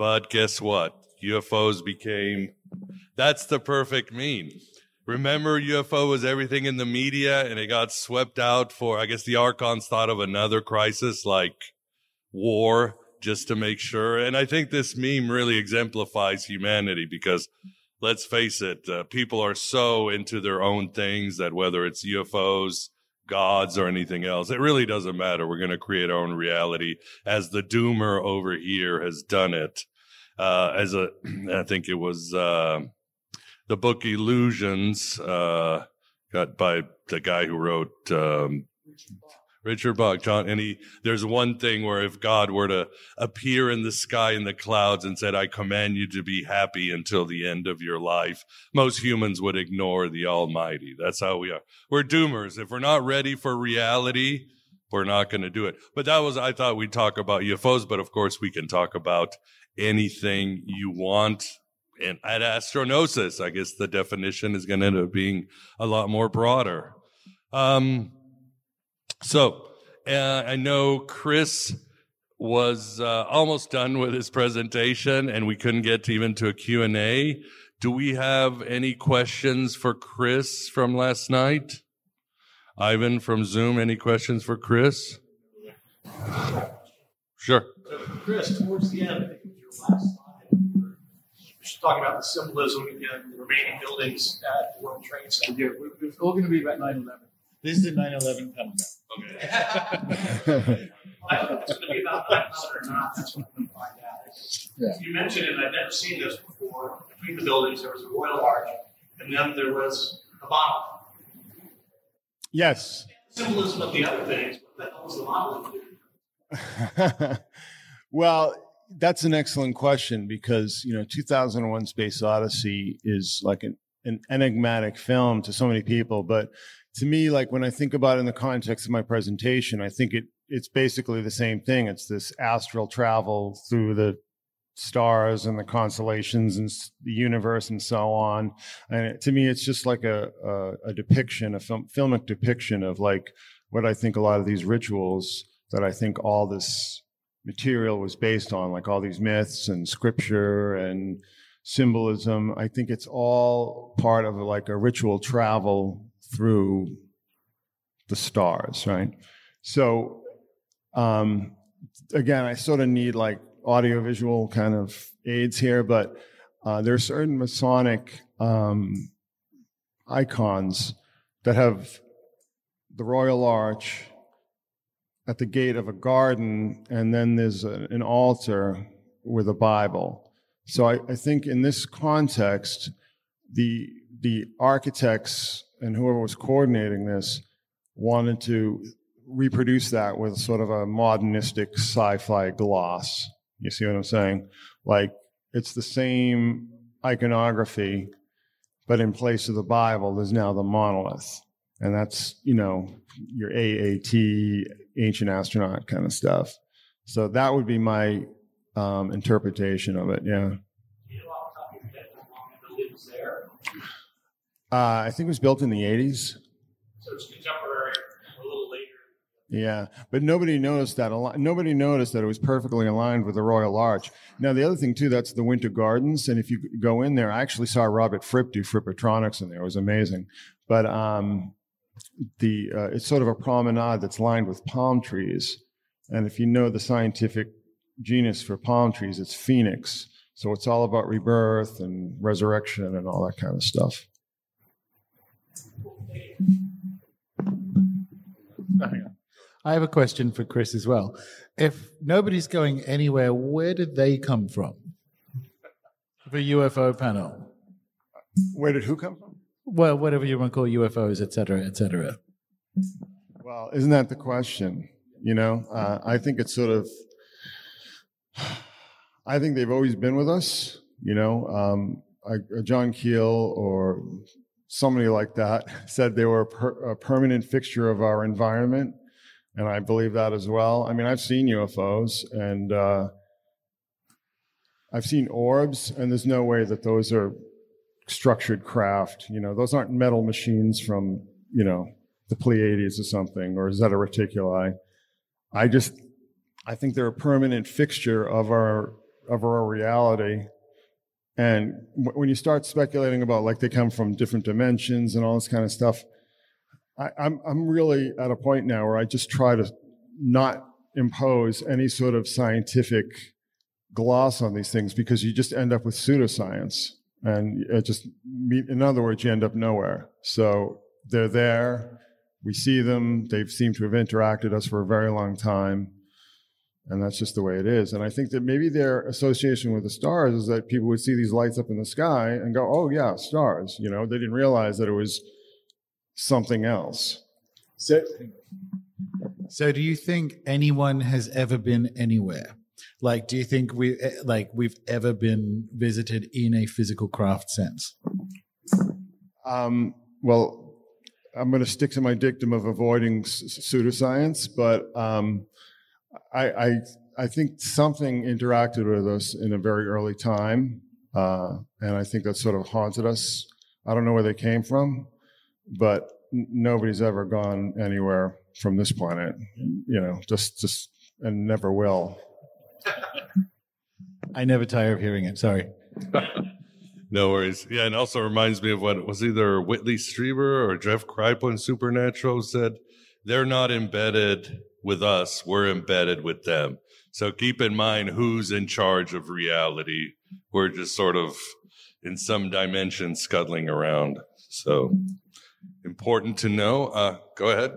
But guess what? UFOs became that's the perfect meme. Remember, UFO was everything in the media and it got swept out for, I guess the Archons thought of another crisis like war just to make sure. And I think this meme really exemplifies humanity because let's face it, uh, people are so into their own things that whether it's UFOs, gods, or anything else, it really doesn't matter. We're going to create our own reality as the doomer over here has done it. Uh, as a, I think it was, uh, the book Illusions, uh, got by the guy who wrote, um, Richard Bach, John, and he, there's one thing where if God were to appear in the sky in the clouds and said, I command you to be happy until the end of your life, most humans would ignore the Almighty. That's how we are. We're doomers. If we're not ready for reality, we're not going to do it. But that was, I thought we'd talk about UFOs, but of course we can talk about anything you want. And at astronosis, I guess the definition is going to end up being a lot more broader. Um, so uh, I know Chris was uh, almost done with his presentation, and we couldn't get to even to a Q and A. Do we have any questions for Chris from last night? Ivan from Zoom, any questions for Chris? Sure. So, Chris, towards the end, I think your last slide, you were talking about the symbolism in the remaining buildings at the World Trade Center. Yeah, it's all going to be about 9 11. This is the 9 11 coming up. Okay. I don't know if it's going to be about 900 or not. That's what I'm going to find out. Yeah. You mentioned it, I've never seen this before. Between the buildings, there was a Royal Arch, and then there was a bomb. Yes. Symbolism of the other things, what the hell was the monolith doing? well, that's an excellent question because you know 2001 Space Odyssey is like an, an enigmatic film to so many people, but to me, like when I think about it in the context of my presentation, I think it it's basically the same thing. It's this astral travel through the stars and the constellations and the universe and so on. And it, to me, it's just like a, a, a depiction, a film, filmic depiction of like what I think a lot of these rituals that I think all this material was based on, like all these myths and scripture and symbolism. I think it's all part of like a ritual travel through the stars, right? So, um, again, I sort of need like audiovisual kind of aids here, but uh, there are certain Masonic um, icons that have the Royal Arch at the gate of a garden, and then there's a, an altar with a Bible. So I, I think in this context, the the architects and whoever was coordinating this wanted to reproduce that with sort of a modernistic sci-fi gloss. You see what I'm saying? Like it's the same iconography, but in place of the Bible, there's now the monolith. And that's, you know, your AAT, ancient astronaut kind of stuff. So that would be my um, interpretation of it. Yeah. You know, off the top of your head, how long the building was there? Uh, I think it was built in the 80s. So it's contemporary, a little later. Yeah, but nobody noticed that. al- Nobody noticed that it was perfectly aligned with the Royal Arch. Now, the other thing too, that's the Winter Gardens, and if you go in there, I actually saw Robert Fripp do Frippatronics in there. It was amazing. But um, the uh, it's sort of a promenade that's lined with palm trees, and if you know the scientific genus for palm trees, it's phoenix. So it's all about rebirth and resurrection and all that kind of stuff. I have a question for Chris as well. If nobody's going anywhere, where did they come from? The UFO panel. Where did who come from? Well, whatever you want to call UFOs, et cetera, et cetera. Well, isn't that the question? You know, uh, I think it's sort of, I think they've always been with us. You know, um, I, John Keel or somebody like that said they were a, per, a permanent fixture of our environment and I believe that as well. I mean, I've seen UFOs and uh, I've seen orbs, and there's no way that those are structured craft. You know, those aren't metal machines from you know the Pleiades or something or Zeta Reticuli. I just I think they're a permanent fixture of our of our reality. And when you start speculating about like they come from different dimensions and all this kind of stuff, I, I'm I'm really at a point now where I just try to not impose any sort of scientific gloss on these things because you just end up with pseudoscience and it just in other words you end up nowhere. So they're there. We see them. They seem to have interacted us for a very long time. And that's just the way it is. And i think that maybe their association with the stars is that people would see these lights up in the sky and go oh yeah stars. You know they didn't realize that it was something else. So, so do you think anyone has ever been anywhere? Like, do you think we like we've ever been visited in a physical craft sense? Um, well, I'm going to stick to my dictum of avoiding pseudoscience, but um, I, I, I think something interacted with us in a very early time, uh, and I think that sort of haunted us. I don't know where they came from, but n- nobody's ever gone anywhere from this planet. You know, just just and never will. I never tire of hearing it. Sorry. no worries. Yeah, and also reminds me of what was either Whitley Strieber or Jeff Kripal in Supernatural said. They're not embedded with us; we're embedded with them. So keep in mind who's in charge of reality. We're just sort of in some dimension scuttling around. So important to know. Uh, go ahead.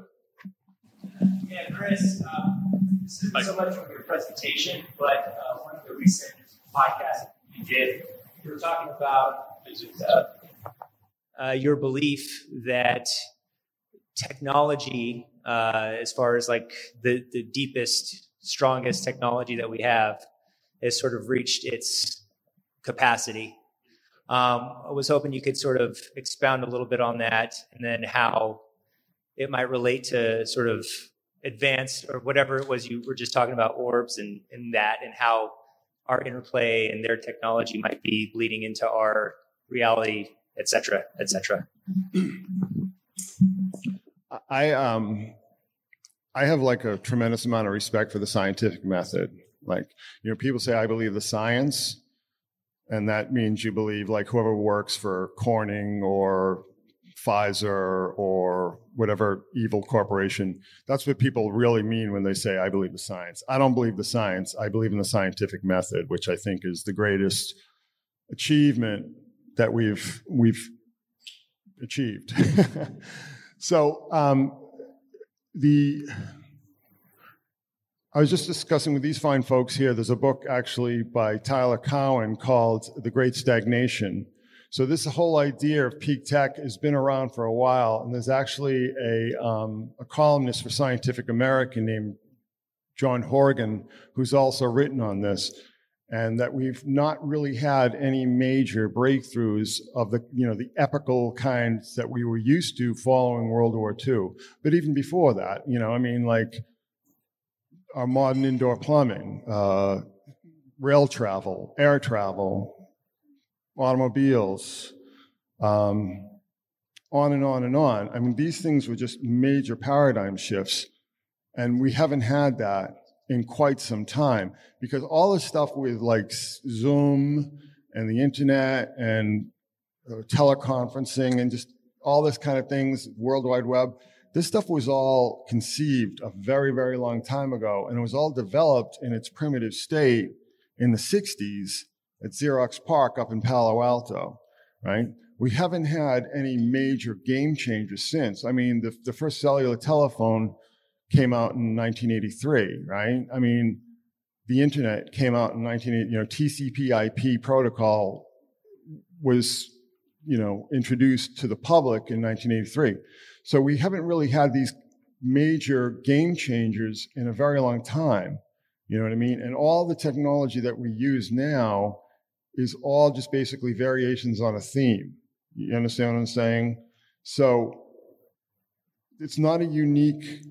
Yeah, Chris, um, so much from your presentation, but uh, one of the recent podcasts you did, you were talking about uh, your belief that technology, uh, as far as like the, the deepest, strongest technology that we have, has sort of reached its capacity. Um, I was hoping you could sort of expound a little bit on that and then how it might relate to sort of advanced or whatever it was you were just talking about orbs and, and that and how our interplay and their technology might be bleeding into our reality, et cetera, et cetera. I um I have like a tremendous amount of respect for the scientific method. Like, you know, people say I believe the science, and that means you believe like whoever works for Corning or Pfizer or whatever evil corporation. That's what people really mean when they say, I believe the science. I don't believe the science. I believe in the scientific method, which I think is the greatest achievement that we've, we've achieved. so, um, the, I was just discussing with these fine folks here. There's a book actually by Tyler Cowen called The Great Stagnation. So this whole idea of peak tech has been around for a while, and there's actually a, um, a columnist for Scientific American named John Horgan who's also written on this, and that we've not really had any major breakthroughs of the you know the epical kinds that we were used to following World War II. But even before that, you know, I mean, like our modern indoor plumbing, uh, rail travel, air travel, automobiles, um, on and on and on. I mean, these things were just major paradigm shifts, and we haven't had that in quite some time because all this stuff with like Zoom and the internet and uh, teleconferencing and just all this kind of things, World Wide Web this stuff was all conceived a very, very long time ago, and it was all developed in its primitive state in the 60s at Xerox PARC up in Palo Alto, right? we haven't had any major game changers since. I mean, the, the first cellular telephone came out in 1983, right? I mean, the internet came out in 1980, you know, TCP/IP protocol was, you know, introduced to the public in 1983. So we haven't really had these major game changers in a very long time. You know what I mean? And all the technology that we use now is all just basically variations on a theme. You understand what I'm saying? So it's not a unique.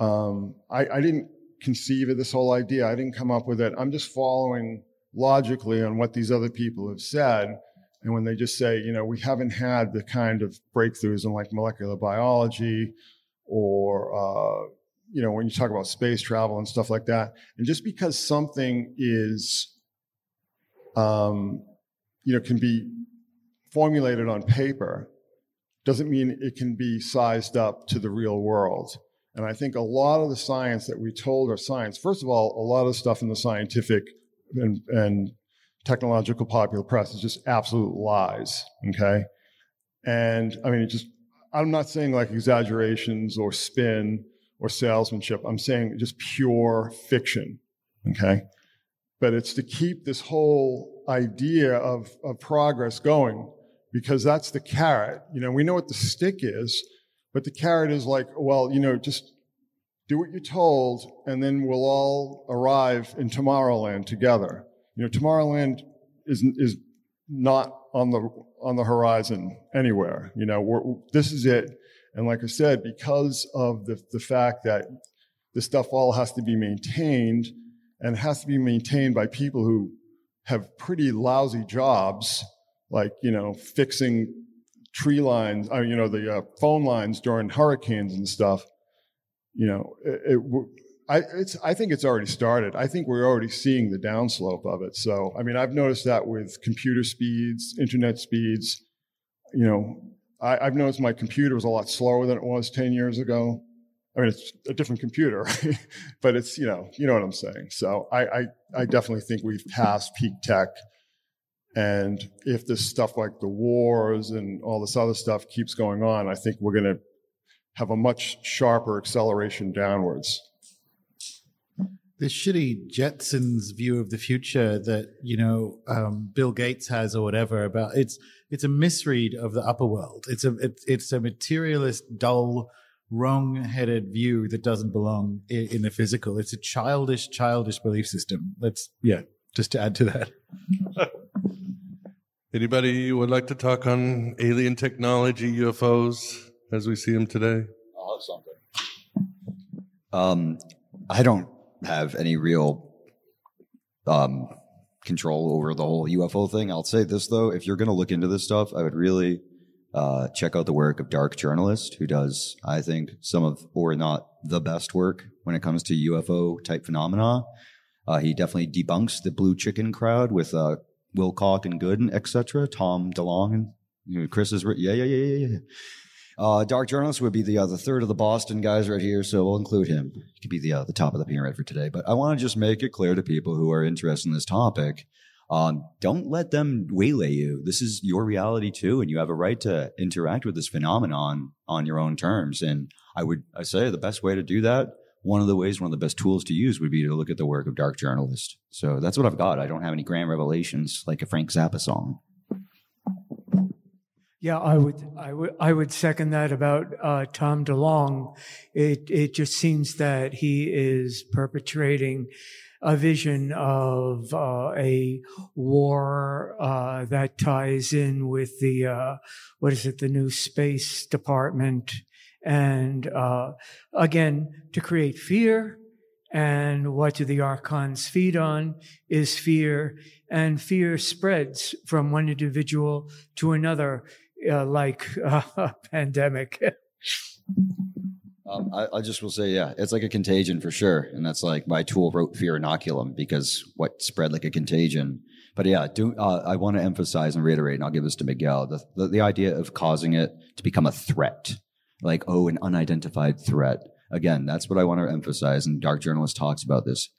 Um, I, I didn't conceive of this whole idea. I didn't come up with it. I'm just following logically on what these other people have said. And when they just say, you know, we haven't had the kind of breakthroughs in like molecular biology or, uh, you know, when you talk about space travel and stuff like that. And just because something is, um, you know, can be formulated on paper doesn't mean it can be sized up to the real world. And I think a lot of the science that we told are science, first of all, a lot of stuff in the scientific and, and technological popular press is just absolute lies. Okay. And I mean, it just, I'm not saying like exaggerations or spin or salesmanship. I'm saying just pure fiction. Okay. But it's to keep this whole idea of, of progress going because that's the carrot. You know, we know what the stick is, but the carrot is like, well, you know, just do what you're told, and then we'll all arrive in Tomorrowland together. You know, Tomorrowland is is not on the on the horizon anywhere. You know, this is it. And like I said, because of the the fact that this stuff all has to be maintained and has to be maintained by people who have pretty lousy jobs, like you know, fixing tree lines, uh, you know, the uh, phone lines during hurricanes and stuff. You know, it, it, I, it's, I think it's already started. I think we're already seeing the downslope of it. So, I mean, I've noticed that with computer speeds, internet speeds. You know, I, I've noticed my computer was a lot slower than it was 10 years ago. I mean, it's a different computer, but it's, you know, you know what I'm saying. So I, I, I definitely think we've passed peak tech and if this stuff like the wars and all this other stuff keeps going on, I think we're going to have a much sharper acceleration downwards. This shitty Jetsons view of the future that you know um, Bill Gates has or whatever about it's it's a misread of the upper world. It's a it's a materialist, dull, wrong-headed view that doesn't belong in, in the physical. It's a childish, childish belief system. Let's yeah, just to add to that. Anybody would like to talk on alien technology, UFOs as we see them today? I'll have something. Um, I don't have any real um, control over the whole UFO thing. I'll say this though: if you're going to look into this stuff, I would really uh, check out the work of Dark Journalist, who does, I think, some of, or not the best work when it comes to UFO type phenomena. Uh, he definitely debunks the blue chicken crowd with uh, Wilcock and Gooden, etc. Tom DeLonge and you know, Chris is yeah yeah yeah yeah yeah. Uh, Dark Journalist would be the the third of the Boston guys right here, so we'll include him. He could be the uh, the top of the pyramid for today. But I want to just make it clear to people who are interested in this topic. Um, don't let them waylay you. This is your reality too, and you have a right to interact with this phenomenon on your own terms. And I would I say the best way to do that one of the ways, one of the best tools to use would be to look at the work of dark journalists. So that's what I've got. I don't have any grand revelations like a Frank Zappa song. Yeah, I would, I would, I would second that about uh, Tom DeLonge. It it just seems that he is perpetrating a vision of uh, a war uh, that ties in with the uh, what is it, the new space department and uh, again, to create fear. And what do the archons feed on is fear, and fear spreads from one individual to another, uh, like a pandemic. Um, I, I, just will say, yeah, it's like a contagion for sure, and that's like my tool wrote fear inoculum because what spread like a contagion. But yeah, do uh, I want to emphasize and reiterate, and I'll give this to Miguel, the, the, the idea of causing it to become a threat like, oh, an unidentified threat. Again, that's what I want to emphasize. And Dark Journalist talks about this.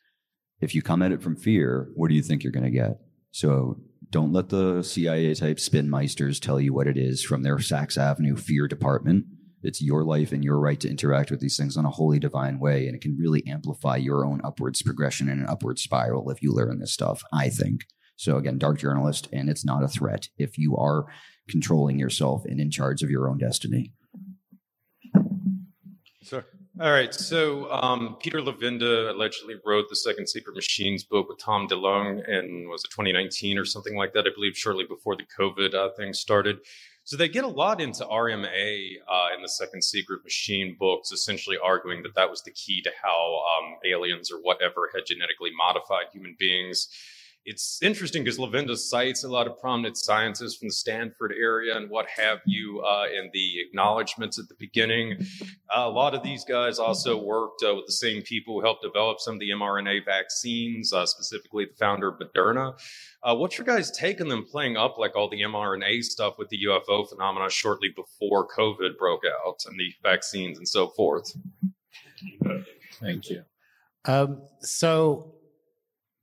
If you come at it from fear, what do you think you're going to get? So Don't let the CIA type spin meisters tell you what it is from their Saks Avenue fear department. It's your life and your right to interact with these things in a wholly divine way. And it can really amplify your own upwards progression and an upward spiral if you learn this stuff, I think. So, again, dark journalist, and it's not a threat if you are controlling yourself and in charge of your own destiny. Sir. All right. So um, Peter Levenda allegedly wrote the Second Secret Machines book with Tom DeLonge and was it 2019 or something like that? I believe shortly before the COVID uh, thing started. So they get a lot into RNA uh, in the Second Secret Machine books, essentially arguing that that was the key to how um, aliens or whatever had genetically modified human beings it's interesting because Levenda cites a lot of prominent scientists from the Stanford area and what have you uh, in the acknowledgments at the beginning. Uh, a lot of these guys also worked uh, with the same people who helped develop some of the mRNA vaccines, uh, specifically the founder of Moderna. Uh, what's your guys' take on them playing up like all the mRNA stuff with the UFO phenomena shortly before COVID broke out and the vaccines and so forth? Thank you. Um, so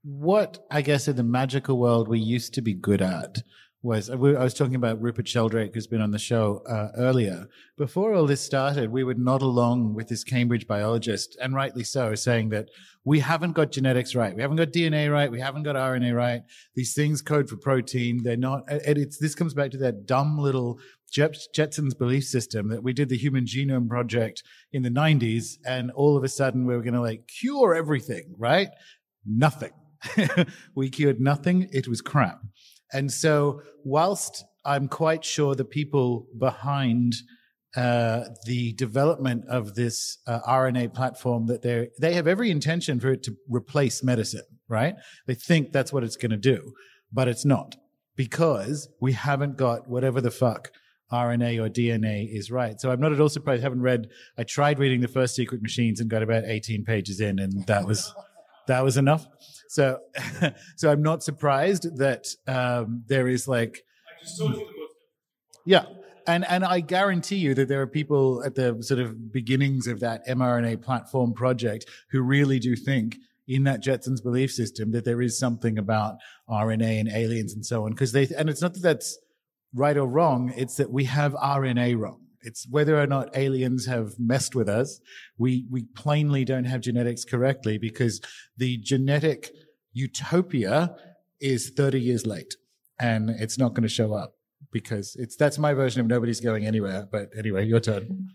what I guess in the magical world we used to be good at was I was talking about Rupert Sheldrake, who's been on the show uh, earlier. Before all this started, we would nod along with this Cambridge biologist, and rightly so, saying that we haven't got genetics right, we haven't got DNA right, we haven't got RNA right. These things code for protein. They're not. And it's this comes back to that dumb little Jetson's belief system that we did the Human Genome Project in the '90s, and all of a sudden we were going to like cure everything, right? Nothing we cured nothing. It was crap. And so, whilst I'm quite sure the people behind uh, the development of this uh, RNA platform that they they have every intention for it to replace medicine, right? They think that's what it's going to do, but it's not because we haven't got whatever the fuck RNA or DNA is right. So I'm not at all surprised. I haven't read. I tried reading the first Secret Machines and got about 18 pages in, and that was that was enough. So, so I'm not surprised that um, there is like. I just told you the most. Yeah, and and I guarantee you that there are people at the sort of beginnings of that mRNA platform project who really do think in that Jetsons belief system that there is something about RNA and aliens and so on. Because they and it's not that that's right or wrong; it's that we have RNA wrong. It's whether or not aliens have messed with us. We we plainly don't have genetics correctly because the genetic utopia is 30 years late and it's not going to show up because it's that's my version of nobody's going anywhere. But anyway, your turn.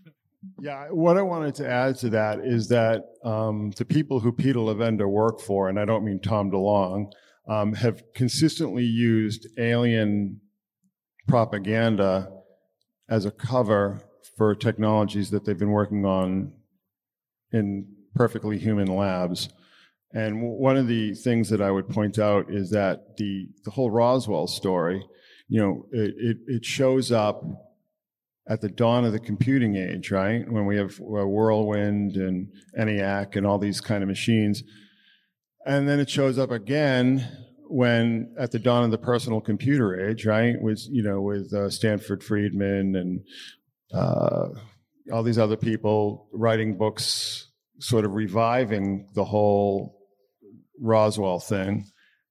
Yeah, what I wanted to add to that is that um, the people who Peter Levenda work for, and I don't mean Tom DeLonge, um, have consistently used alien propaganda as a cover for technologies that they've been working on in perfectly human labs. And one of the things that I would point out is that the, the whole Roswell story, you know, it, it, it shows up at the dawn of the computing age, right? When we have uh, Whirlwind and ENIAC and all these kind of machines. And then it shows up again when at the dawn of the personal computer age, right? With, you know, with uh, Stanton Friedman and uh, all these other people writing books, sort of reviving the whole Roswell thing.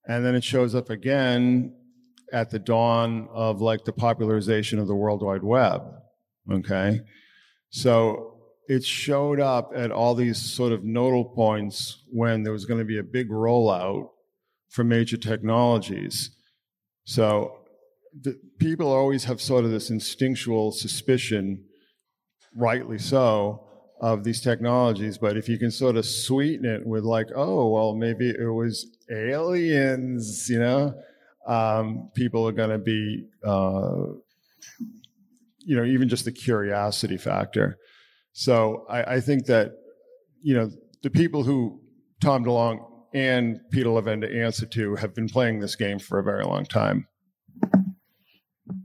And then it shows up again at the dawn of like the popularization of the World Wide Web. Okay. So it showed up at all these sort of nodal points when there was going to be a big rollout for major technologies. So people always have sort of this instinctual suspicion, rightly so, of these technologies, but if you can sort of sweeten it with like, oh, well, maybe it was aliens, you know, um, people are going to be, uh, you know, even just the curiosity factor. So I, I, think that, you know, the people who Tom DeLonge and Peter Levenda answer to have been playing this game for a very long time.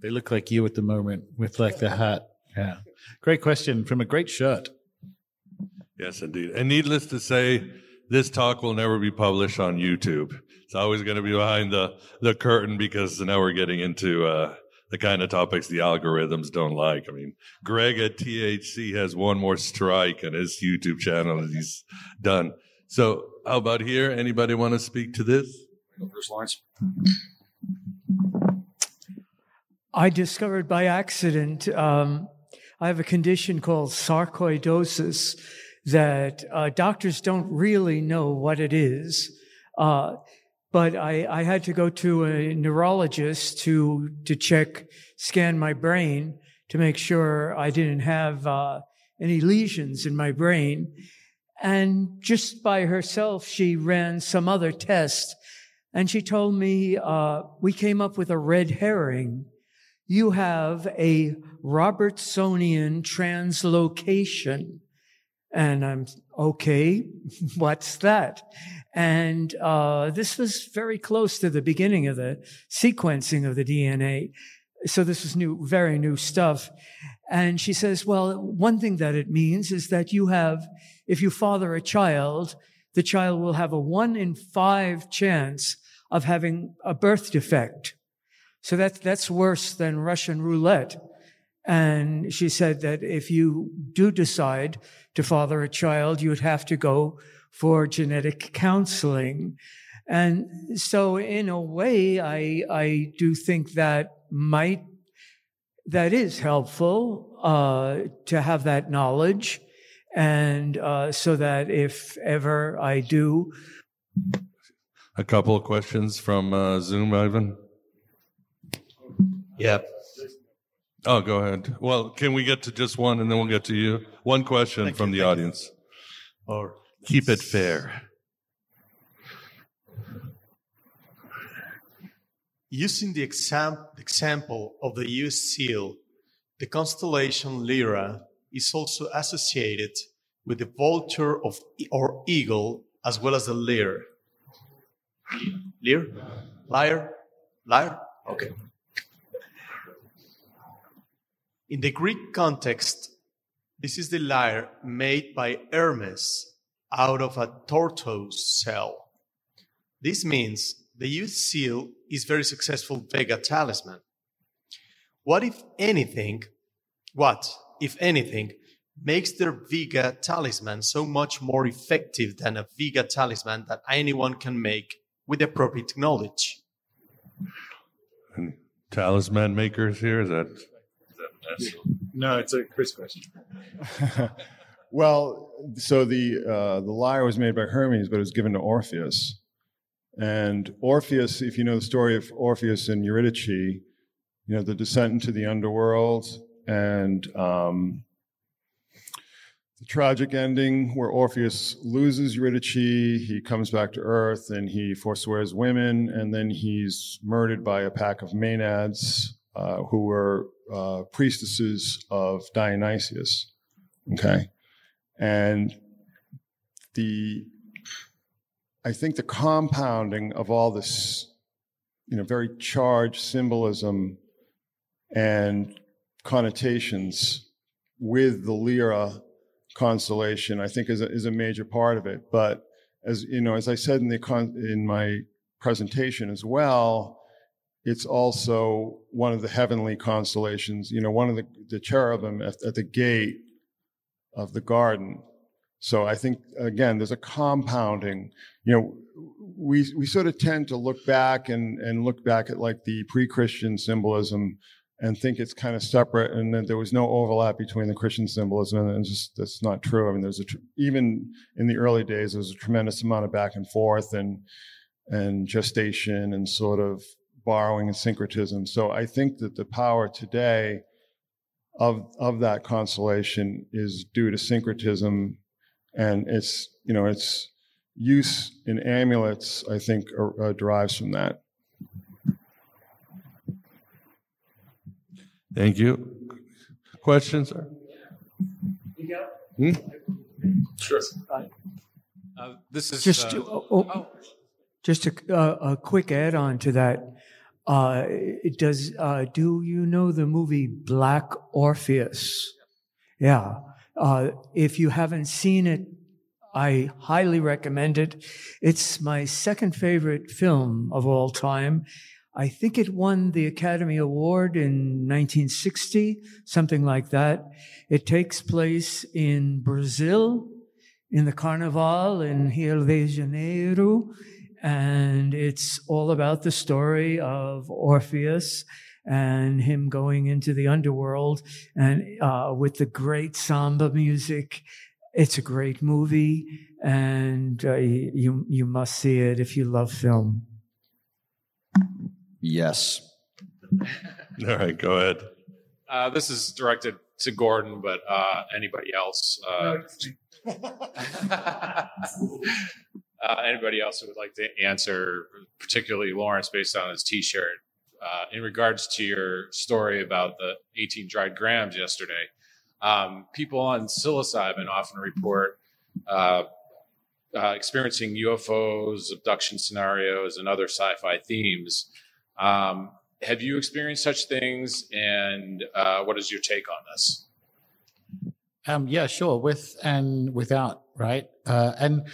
They look like you at the moment with like the hat. Yeah. Great question from a great shirt. Yes, indeed. And needless to say, this talk will never be published on YouTube. It's always going to be behind the, the curtain because now we're getting into uh, the kind of topics the algorithms don't like. I mean, Greg at THC has one more strike on his YouTube channel and he's done. So, how about here? Anybody want to speak to this? First lines. I discovered by accident. Um, I have a condition called sarcoidosis that uh, doctors don't really know what it is. Uh, but I, I, had to go to a neurologist to to check, scan my brain to make sure I didn't have uh, any lesions in my brain. And just by herself, she ran some other test, and she told me uh, we came up with a red herring. You have a Robertsonian translocation. And I'm okay. What's that? And uh, this was very close to the beginning of the sequencing of the DNA. So this was new, very new stuff. And she says, well, one thing that it means is that you have, if you father a child, the child will have a one in five chance of having a birth defect. So that, that's worse than Russian roulette. And she said that if you do decide to father a child, you would have to go for genetic counseling. And so in a way, I, I do think that might, that is helpful, uh, to have that knowledge. And, uh, so that if ever I do. A couple of questions from uh, Zoom, Ivan. Yeah. Oh, go ahead. Well, can we get to just one and then we'll get to you? One question Thank from you, the thank audience. Or Keep it fair. using the exam- example of the US seal, the constellation Lyra is also associated with the vulture of or eagle as well as the lyre. Lyre? Lyre? Lyre? Okay. In the Greek context, this is the lyre made by Hermes out of a tortoise shell. This means the youth seal is very successful Vega talisman. What if anything, what if anything, makes their Vega talisman so much more effective than a Vega talisman that anyone can make with appropriate knowledge? And talisman makers here is that? No, it's a Chris question. well, so the uh, the lyre was made by Hermes, but it was given to Orpheus. And Orpheus, if you know the story of Orpheus and Eurydice, you know the descent into the underworld and um, the tragic ending where Orpheus loses Eurydice, he comes back to Earth and he forswears women, and then he's murdered by a pack of Maenads uh, who were uh, priestesses of Dionysius. Okay, and the I think the compounding of all this, you know, very charged symbolism and connotations with the Lyra constellation, I think is a, is a major part of it. But as you know, as I said in the con- in my presentation as well, it's also one of the heavenly constellations. You know, one of the, the cherubim at, at the gate of the garden. So I think again, there's a compounding. You know, we we sort of tend to look back and and look back at like the pre-Christian symbolism and think it's kind of separate and that there was no overlap between the Christian symbolism and just that's not true. I mean, there's a tr- even in the early days there was a tremendous amount of back and forth and and gestation and sort of borrowing and syncretism. So I think that the power today of of that constellation is due to syncretism and it's you know its use in amulets i think uh, derives from that Thank you. Questions? Sir? Hmm? Sure. Uh, this is Just, uh, oh, oh, just a, uh, a quick add on to that. Uh, it does, uh, do you know the movie Black Orpheus? Yeah. Uh, if you haven't seen it, I highly recommend it. It's my second favorite film of all time. I think it won the Academy Award in 1960, something like that. It takes place in Brazil, in the Carnival in Rio de Janeiro, and it's all about the story of Orpheus and him going into the underworld and uh, with the great samba music. It's a great movie, and uh, you you must see it if you love film. Yes. All right, go ahead. Uh, this is directed to Gordon, but uh, anybody else? Uh, uh, anybody else who would like to answer, particularly Lawrence, based on his T-shirt, uh, in regards to your story about the 18 dried grams yesterday. Um, people on psilocybin often report uh, uh, experiencing UFOs, abduction scenarios, and other sci-fi themes. Um, have you experienced such things, and uh, what is your take on this? Um, yeah, sure, with and without, right? Uh, and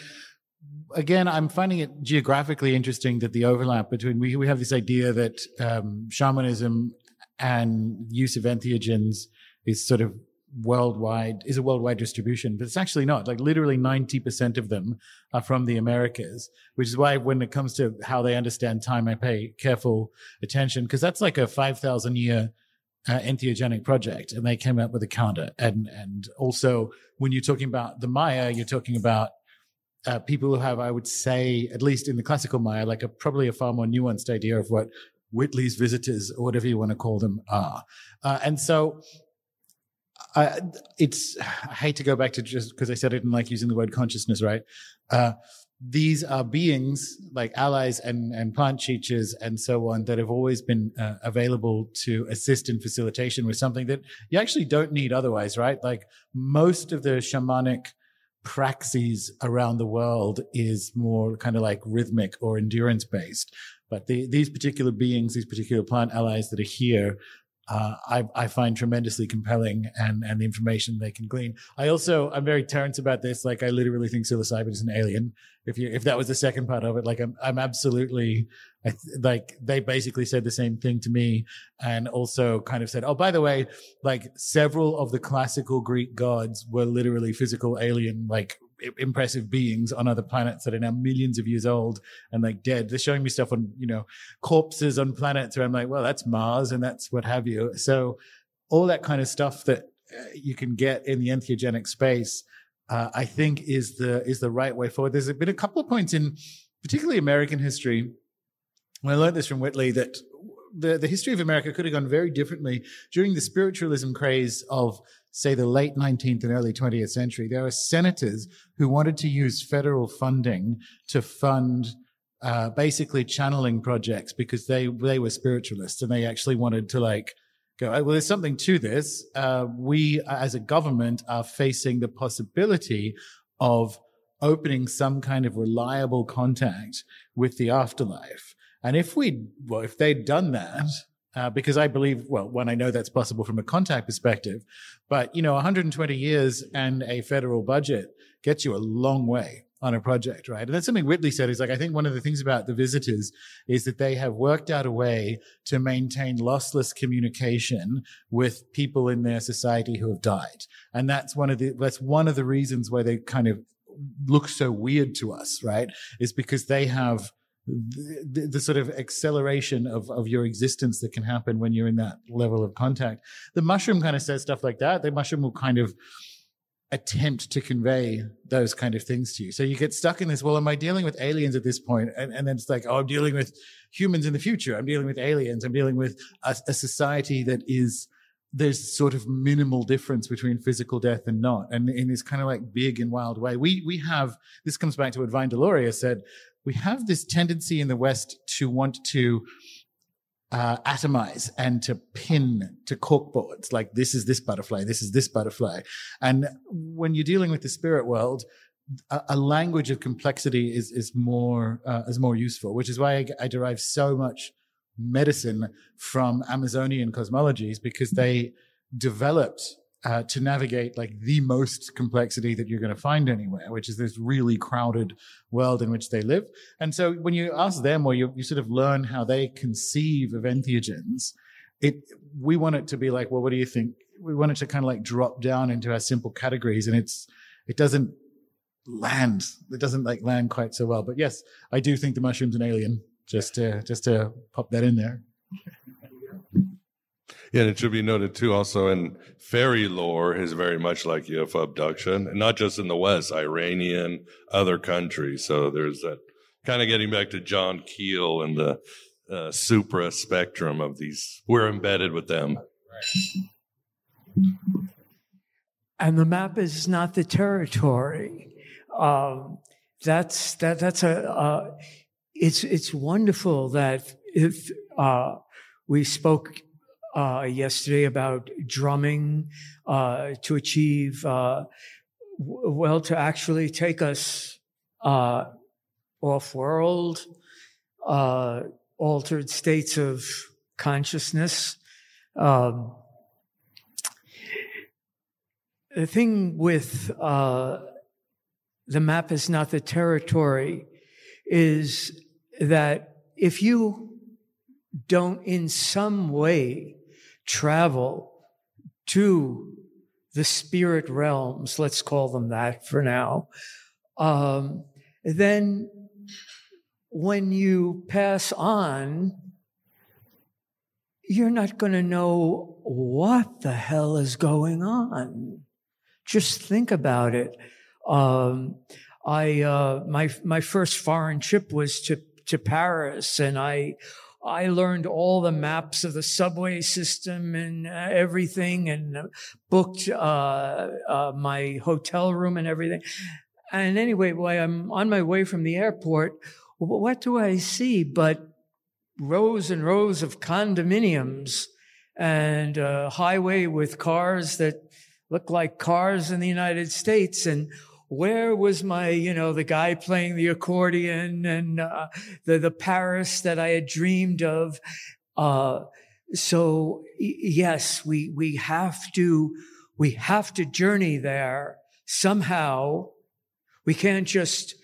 again, I'm finding it geographically interesting that the overlap between we we have this idea that um, shamanism and use of entheogens is sort of worldwide is a worldwide distribution but it's actually not like literally 90% of them are from the americas which is why when it comes to how they understand time i pay careful attention because that's like a 5000 year uh, entheogenic project and they came up with a calendar. and and also when you're talking about the maya you're talking about uh, people who have i would say at least in the classical maya like a probably a far more nuanced idea of what whitley's visitors or whatever you want to call them are uh, and so I, it's I hate to go back to just because I said I didn't like using the word consciousness, right? Uh, these are beings like allies and, and plant teachers and so on that have always been uh, available to assist in facilitation with something that you actually don't need otherwise, right? Like most of the shamanic praxis around the world is more kind of like rhythmic or endurance based. But the, these particular beings, these particular plant allies that are here uh, I, I, find tremendously compelling and, and the information they can glean. I also, I'm very Terence about this. Like, I literally think psilocybin is an alien. If you, if that was the second part of it, like, I'm, I'm absolutely, I, like, they basically said the same thing to me and also kind of said, oh, by the way, like, several of the classical Greek gods were literally physical alien, like, impressive beings on other planets that are now millions of years old and like dead. They're showing me stuff on, you know, corpses on planets where I'm like, well, that's Mars and that's what have you. So all that kind of stuff that uh, you can get in the entheogenic space, uh, I think is the, is the right way forward. There's been a couple of points in particularly American history. I learned this from Whitley that the, the history of America could have gone very differently during the spiritualism craze of say the late 19th and early 20th century, there were senators who wanted to use federal funding to fund uh, basically channeling projects because they they were spiritualists and they actually wanted to like go well there's something to this. Uh, we as a government are facing the possibility of opening some kind of reliable contact with the afterlife and if we well if they'd done that uh, because I believe, well, when I know that's possible from a contact perspective, but you know, 120 years and a federal budget gets you a long way on a project, right? And that's something Whitley said is like, I think one of the things about the visitors is that they have worked out a way to maintain lossless communication with people in their society who have died. And that's one of the, that's one of the reasons why they kind of look so weird to us, right? Is because they have, the, the, sort of acceleration of, of your existence that can happen when you're in that level of contact. The mushroom kind of says stuff like that. The mushroom will kind of attempt to convey those kind of things to you. So you get stuck in this, well, am I dealing with aliens at this point? And, and then it's like, oh, I'm dealing with humans in the future. I'm dealing with aliens. I'm dealing with a, a society that is, there's sort of minimal difference between physical death and not. And in this kind of like big and wild way, we, we have, this comes back to what Vine Deloria said we have this tendency in the West to want to uh, atomize and to pin to corkboards like this is this butterfly, this is this butterfly. And when you're dealing with the spirit world, a, a language of complexity is is more uh, is more useful, which is why I, I derive so much medicine from Amazonian cosmologies because they developed uh, to navigate like the most complexity that you're going to find anywhere, which is this really crowded world in which they live. And so when you ask them or you, you sort of learn how they conceive of entheogens, it, we want it to be like, well, what do you think? We want it to kind of like drop down into our simple categories and it's, it doesn't land. It doesn't like land quite so well. But yes, I do think the mushroom's an alien. Just to just to pop that in there. Yeah, and it should be noted too, also in fairy lore is very much like UFO abduction, and not just in the West, Iranian, other countries. So there's that kind of getting back to John Keel and the uh, superspectrum of these. We're embedded with them. And the map is not the territory. Um, that's that. That's a. Uh, it's it's wonderful that if uh, we spoke uh, yesterday about drumming uh, to achieve, uh, w- well, to actually take us uh, off world, uh, altered states of consciousness. Um, the thing with uh, the map is not the territory is that if you don't in some way travel to the spirit realms, let's call them that for now, um, then when you pass on, you're not going to know what the hell is going on. Just think about it. Um, I uh, my my first foreign trip was to to Paris, and I I learned all the maps of the subway system and uh, everything, and uh, booked uh, uh, my hotel room and everything. And anyway, while I'm on my way from the airport, what do I see but rows and rows of condominiums and a highway with cars that look like cars in the United States and where was my, you know, the guy playing the accordion and uh, the the Paris that I had dreamed of? Uh, so yes, we we have to we have to journey there somehow. We can't just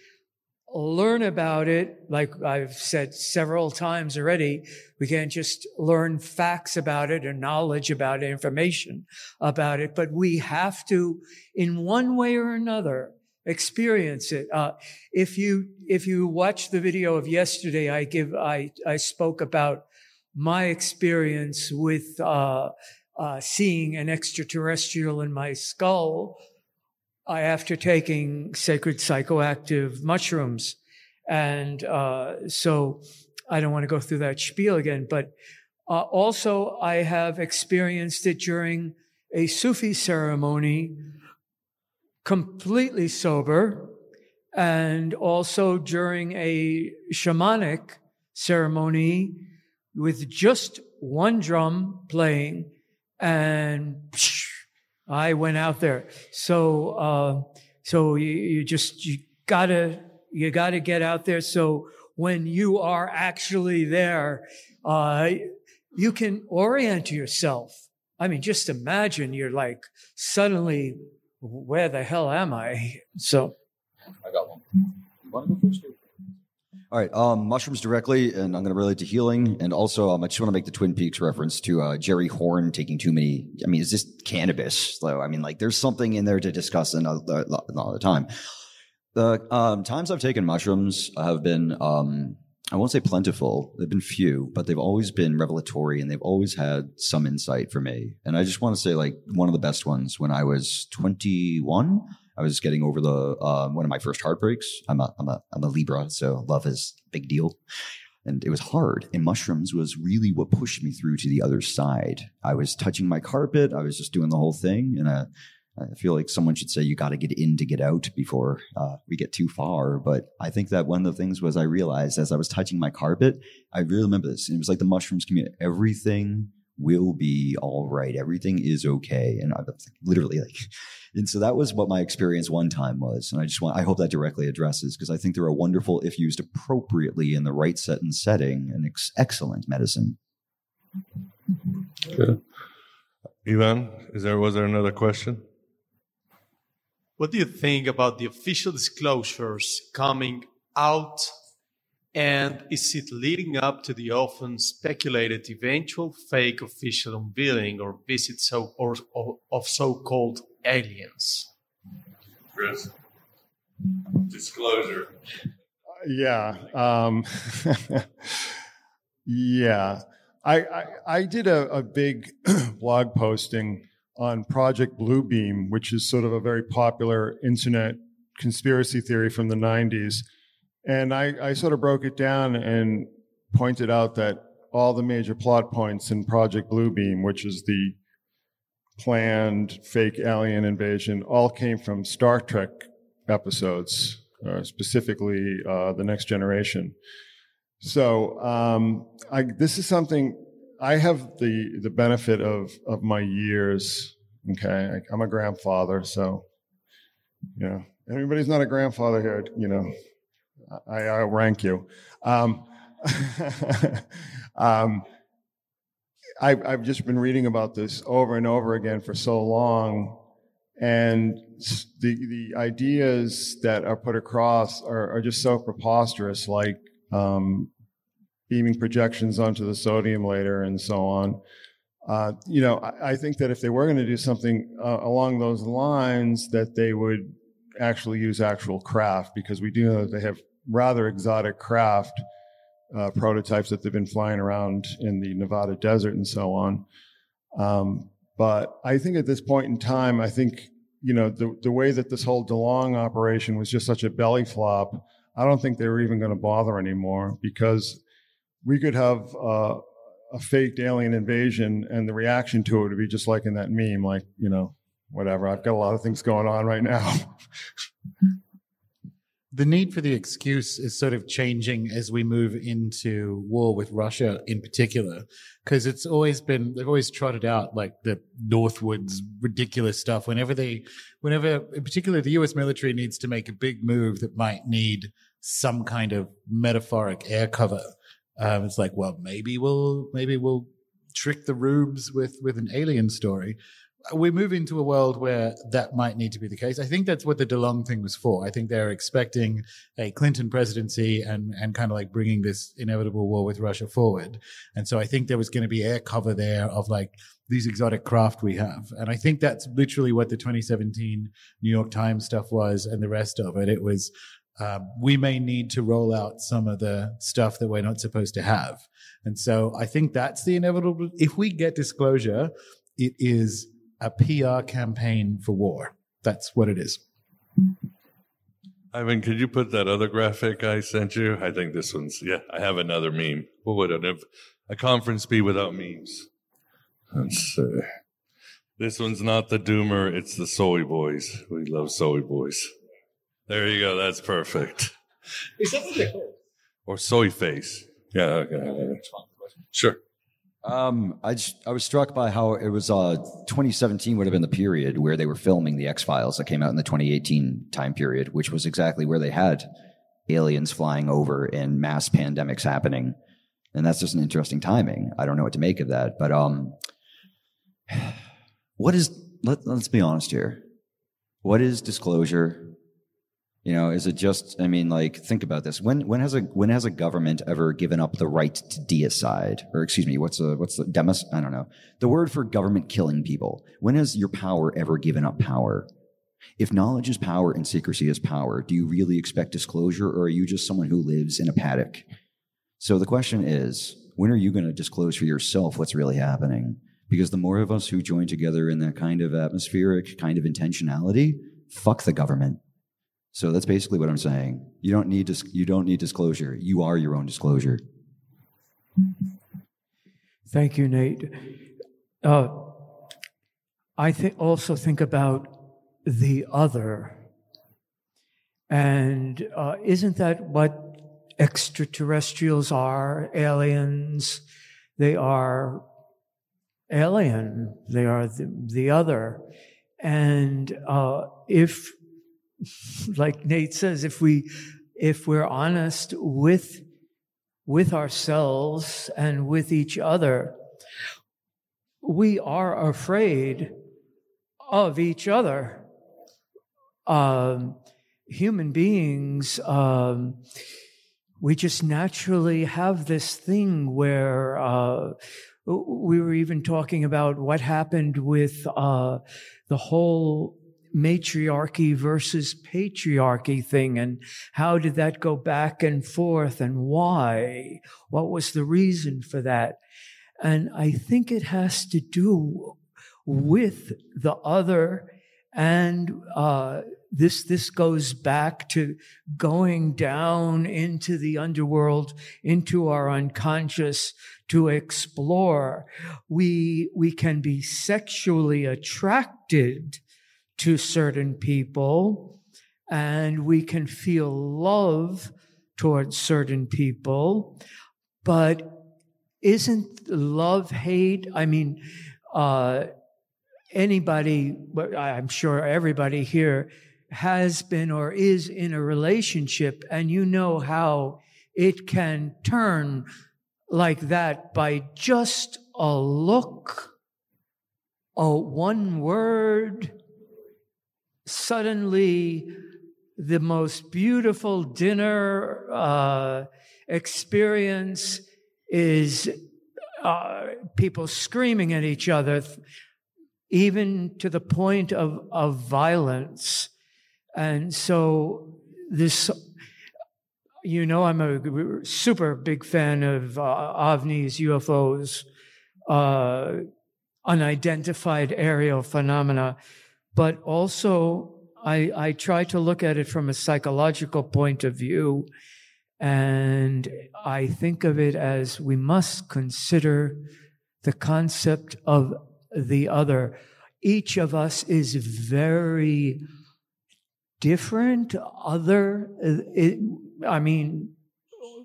learn about it, like I've said several times already. We can't just learn facts about it or knowledge about it, information about it, but we have to, in one way or another, experience it. Uh, if you if you watch the video of yesterday, I give I I spoke about my experience with uh, uh, seeing an extraterrestrial in my skull uh, after taking sacred psychoactive mushrooms. And uh, so I don't want to go through that spiel again, but uh, also I have experienced it during a Sufi ceremony, completely sober, and also during a shamanic ceremony with just one drum playing and psh, I went out there. So, uh, so you, you just, you gotta, you gotta get out there. So when you are actually there, uh, you can orient yourself. I mean, just imagine you're like suddenly, where the hell am I? So. I got one. You want to go first? All right, um, mushrooms directly, and I'm going to relate to healing, and also um, I just want to make the Twin Peaks reference to uh, Jerry Horne taking too many. I mean, is this cannabis? Though I mean, like, there's something in there to discuss another, lot another time. The um, times I've taken mushrooms have been, um, I won't say plentiful. They've been few, but they've always been revelatory, and they've always had some insight for me. And I just want to say, like, one of the best ones when I was 21. I was getting over the uh, one of my first heartbreaks. I'm a I'm a I'm a Libra, so love is a big deal, and it was hard. And mushrooms was really what pushed me through to the other side. I was touching my carpet. I was just doing the whole thing, and I, I feel like someone should say you got to get in to get out before uh, we get too far. But I think that one of the things was I realized as I was touching my carpet, I really remember this. And it was like the mushrooms community. Everything will be all right. Everything is okay. And I was literally like, and so that was what my experience one time was. And I just want, I hope that directly addresses because I think they're a wonderful, if used appropriately in the right set and setting, an ex- excellent medicine. Good. Ivan, is there, was there another question? What do you think about the official disclosures coming out and is it leading up to the often speculated eventual fake official unveiling or visit so, or, or, of so-called aliens? Chris? Disclosure. Yeah. Um, yeah. I, I, I did a, a big blog posting on Project Bluebeam, which is sort of a very popular internet conspiracy theory from the 90s. And I, I sort of broke it down and pointed out that all the major plot points in Project Bluebeam, which is the planned fake alien invasion, all came from Star Trek episodes, uh, specifically uh, The Next Generation. So um, I, this is something I have the the benefit of of my years. Okay, I, I'm a grandfather, so you know everybody's not a grandfather here. You know, I, I rank you. Um, um, I've, I've just been reading about this over and over again for so long, and the the ideas that are put across are, are just so preposterous, like um, beaming projections onto the sodium layer and so on. Uh, you know, I, I, think that if they were going to do something uh, along those lines, that they would actually use actual craft because we do know that they have rather exotic craft uh, prototypes that they've been flying around in the Nevada desert and so on. Um, but I think at this point in time, I think you know the the way that this whole DeLonge operation was just such a belly flop. I don't think they were even going to bother anymore because we could have uh, a faked alien invasion and the reaction to it would be just like in that meme, like you know, whatever. I've got a lot of things going on right now. the need for the excuse is sort of changing as we move into war with Russia in particular, because it's always been, they've always trotted out like the Northwoods ridiculous stuff whenever they, whenever, in particular, the US military needs to make a big move that might need some kind of metaphoric air cover. Um, it's like, well, maybe we'll, maybe we'll trick the rubes with, with an alien story we move into a world where that might need to be the case. I think that's what the DeLonge thing was for. I think they're expecting a Clinton presidency and and kind of like bringing this inevitable war with Russia forward. And so I think there was going to be air cover there of like these exotic craft we have. And I think that's literally what the 2017 New York Times stuff was and the rest of it. It was um, we may need to roll out some of the stuff that we're not supposed to have. And so I think that's the inevitable. If we get disclosure, it is a PR campaign for war. That's what it is. Ivan, could you put that other graphic I sent you? I think this one's, yeah, I have another meme. What would a, a conference be without memes? Let's see. This one's not the Doomer, it's the Soy Boys. We love Soy Boys. There you go, that's perfect. Is that what they call Or Soy Face. Yeah, okay. Sure. Um, I just, I was struck by how it was uh 2017 would have been the period where they were filming the X Files that came out in the 2018 time period, which was exactly where they had aliens flying over and mass pandemics happening, and that's just an interesting timing. I don't know what to make of that, but um, what is let, let's be honest here, what is disclosure? You know, is it just? I mean, like, think about this. When when has a when has a government ever given up the right to deicide, or excuse me, what's the what's the demos? I don't know. The word for government killing people. When has your power ever given up power? If knowledge is power and secrecy is power, do you really expect disclosure, or are you just someone who lives in a paddock? So the question is, when are you going to disclose for yourself what's really happening? Because the more of us who join together in that kind of atmospheric kind of intentionality, fuck the government so that's basically what I'm saying. You don't need dis- you don't need disclosure. You are your own disclosure. Thank you, Nate. Uh, I th- also think about the other, and uh, isn't that what extraterrestrials are? Aliens. They are alien. They are the, the other. And uh, if like Nate says, if we if we're honest with with ourselves and with each other, we are afraid of each other. Um, human beings, um, we just naturally have this thing where uh, we were even talking about what happened with uh, the whole matriarchy versus patriarchy thing and how did that go back and forth and why? What was the reason for that? And I think it has to do with the other and uh, this this goes back to going down into the underworld, into our unconscious to explore. We we can be sexually attracted to certain people, and we can feel love towards certain people, but isn't love hate? I mean. Uh, anybody, I'm sure everybody here has been or is in a relationship, and you know how it can turn like that by just a look, a one word. Suddenly, the most beautiful dinner uh, experience is uh, people screaming at each other, even to the point of, of violence. And so this, you know, I'm a super big fan of uh, ovnis, UFOs, uh, unidentified aerial phenomena, but also I, I try to look at it from a psychological point of view. And I think of it as we must consider the concept of the other. Each of us is very different, other. Uh, it, I mean,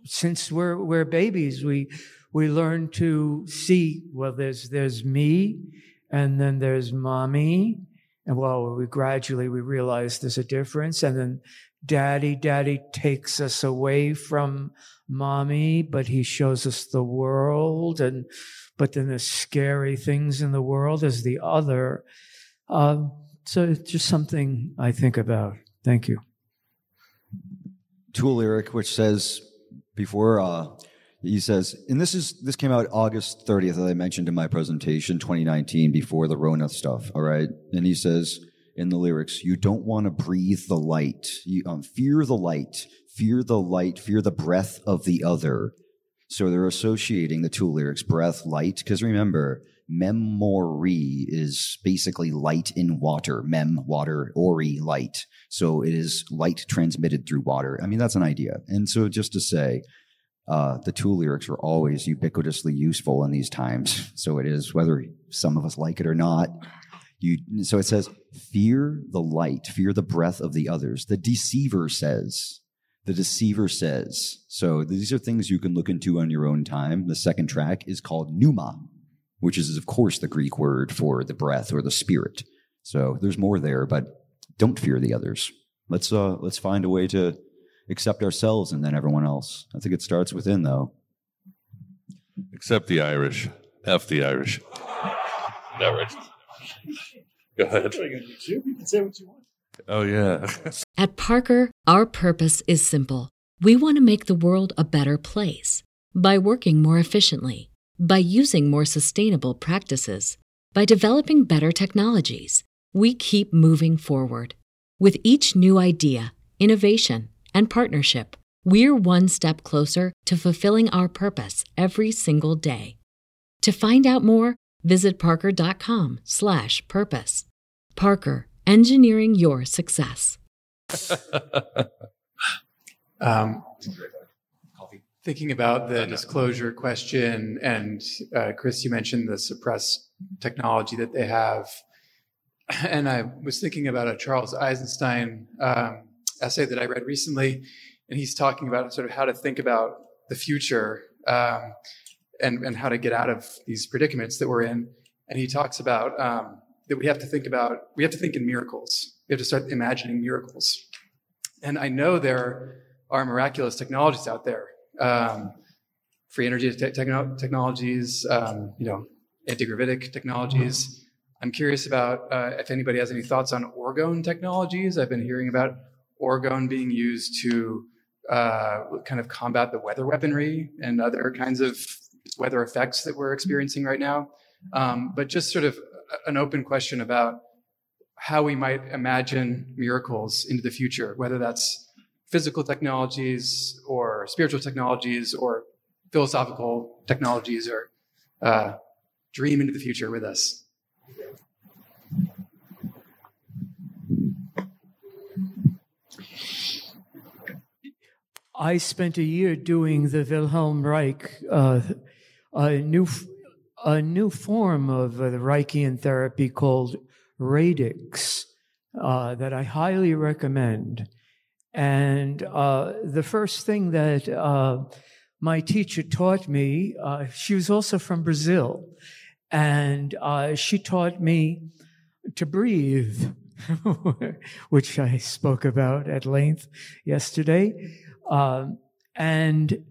since we're we're babies, we we learn to see. Well, there's there's me, and then there's mommy, and well, we gradually we realize there's a difference, and then daddy, daddy takes us away from mommy, but he shows us the world, and but then the scary things in the world is the other. Uh, so it's just something I think about. Thank you. Tool lyric, which says before uh, he says, and this is this came out August 30th, as I mentioned in my presentation, 2019, before the Rona stuff. All right, and he says in the lyrics, "You don't want to breathe the light. You um, fear the light, fear the light, fear the breath of the other." So they're associating the two lyrics, breath, light, because remember, memory is basically light in water. Mem, water, ori, light. So it is light transmitted through water. I mean, that's an idea. And so just to say, uh, the Tool lyrics are always ubiquitously useful in these times. So it is whether some of us like it or not. You, so it says, fear the light, fear the breath of the others. The deceiver says, the deceiver says. So these are things you can look into on your own time. The second track is called Pneuma, which is, of course, the Greek word for the breath or the spirit. So there's more there, but don't fear the others. Let's uh, let's find a way to accept ourselves and then everyone else. I think it starts within, though. Except the Irish. F the Irish. Never. Go ahead. You can say what you want. Oh, yeah. At Parker, our purpose is simple. We want to make the world a better place by working more efficiently, by using more sustainable practices, by developing better technologies. We keep moving forward. With each new idea, innovation, and partnership, we're one step closer to fulfilling our purpose every single day. To find out more, visit parker.com/purpose. Parker engineering your success. um, thinking about the disclosure question, and uh, Chris, you mentioned the suppress technology that they have. And I was thinking about a Charles Eisenstein um, essay that I read recently, and he's talking about sort of how to think about the future um, and, and how to get out of these predicaments that we're in. And he talks about um, that we have to think about, we have to think in miracles. We have to start imagining miracles. And I know there are miraculous technologies out there. Um, free energy te- techno- technologies, um, you know, anti-gravitic technologies. I'm curious about uh, if anybody has any thoughts on orgone technologies. I've been hearing about orgone being used to uh, kind of combat the weather weaponry and other kinds of weather effects that we're experiencing right now. Um, but just sort of an open question about how we might imagine miracles into the future, whether that's physical technologies or spiritual technologies or philosophical technologies, or uh, dream into the future with us. I spent a year doing the Wilhelm Reich, uh, a new a new form of uh, the Reichian therapy called radix uh, that I highly recommend. And uh, the first thing that uh, my teacher taught me, uh, she was also from Brazil, and uh, she taught me to breathe, which I spoke about at length yesterday. Um, and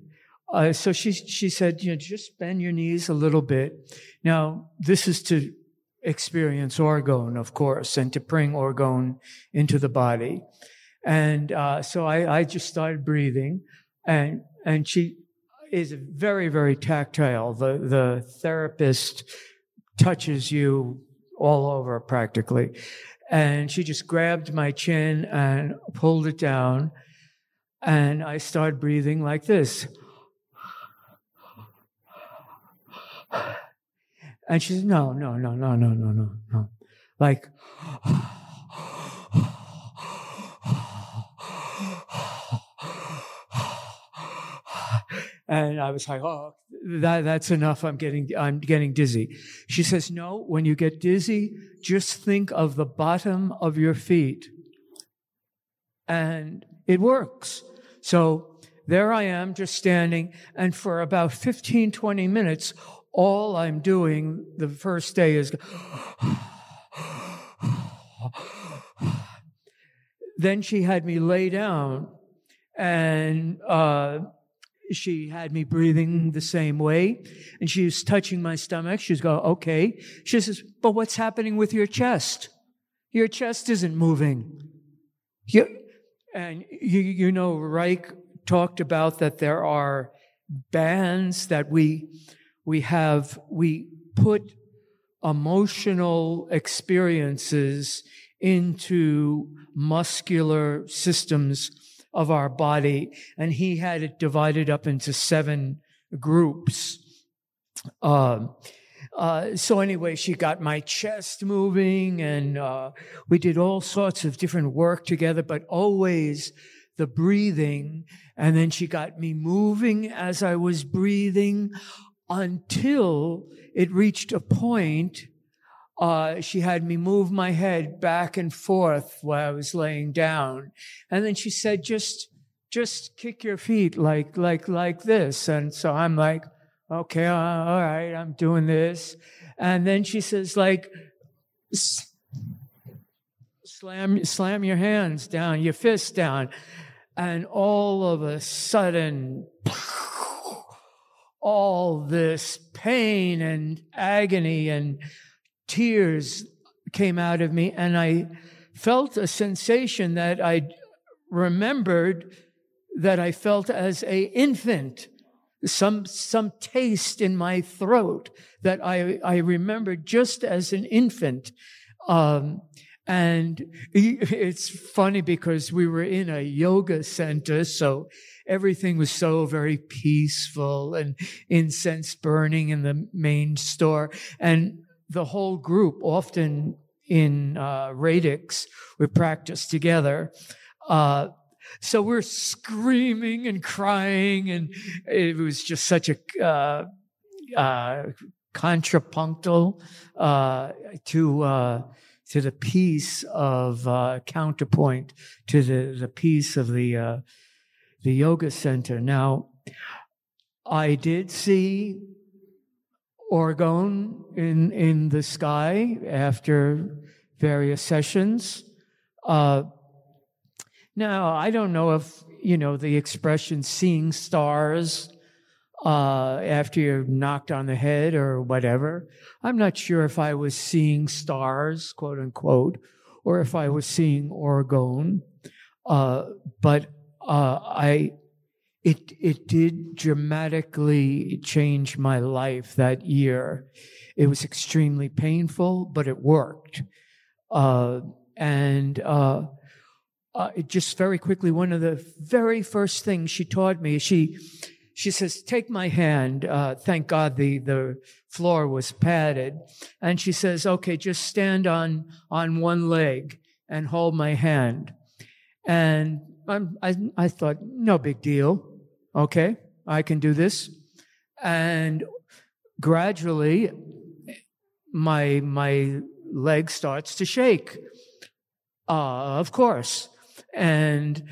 uh, so she she said, you know, just bend your knees a little bit. Now, this is to experience orgone, of course, and to bring orgone into the body. And uh, so I, I just started breathing, and and she is very very tactile. The the therapist touches you all over practically, and she just grabbed my chin and pulled it down, and I start breathing like this. And she said, No, no, no, no, no, no, no, no. Like, and I was like, oh, that, that's enough. I'm getting, I'm getting dizzy. She says, no, when you get dizzy, just think of the bottom of your feet. And it works. So there I am just standing. And for about 15, 20 minutes, all I'm doing the first day is then she had me lay down and uh, she had me breathing the same way and she was touching my stomach. She's going okay. She says but what's happening with your chest? Your chest isn't moving. You, and you, you know reich talked about that there are bands that we we have, we put emotional experiences into muscular systems of our body. And he had it divided up into seven groups. Uh, uh, so anyway, she got my chest moving, and uh, we did all sorts of different work together, but always the breathing. And then she got me moving as I was breathing until it reached a point uh, she had me move my head back and forth while I was laying down. And then she said, just, just kick your feet like, like, like this. And so I'm like, okay, uh, all right, I'm doing this. And then she says, like, slam, slam your hands down, your fists down. And all of a sudden, all this pain and agony and tears came out of me and I felt a sensation that I remembered that I felt as a infant some some taste in my throat that I I remembered just as an infant um, and it's funny because we were in a yoga center so everything was so very peaceful and incense burning in the main store. And the whole group, often in uh, radix, we practiced together. Uh, so we're screaming and crying, and it was just such a uh, uh, contrapuntal uh, to uh, to the piece of uh, counterpoint to the the piece of the uh, the yoga center. Now, I did see orgone in in the sky after various sessions. Uh, now, I don't know if you know the expression "seeing stars." Uh, after you're knocked on the head or whatever. I'm not sure if I was seeing stars, quote unquote, or if I was seeing orgone. Uh, but uh, I it it did dramatically change my life that year. It was extremely painful, but it worked. Uh, and uh, just very quickly, one of the very first things she taught me, she she says, "Take my hand." Uh, thank God the the floor was padded, and she says, "Okay, just stand on on one leg and hold my hand." And I'm, I I thought, no big deal. Okay, I can do this, and gradually, my my leg starts to shake. Uh, of course and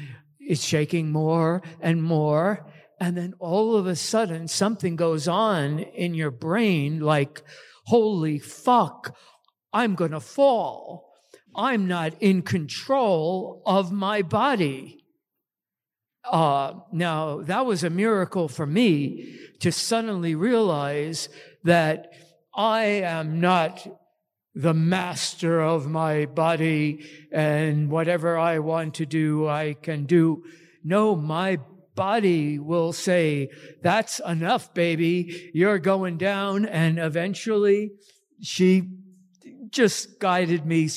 it's shaking more and more. And then all of a sudden, something goes on in your brain like, holy fuck, I'm going to fall. I'm not in control of my body. Uh, now, that was a miracle for me to suddenly realize that I am not the master of my body and whatever I want to do, I can do. No, my body will say, that's enough, baby. You're going down. And eventually she just guided me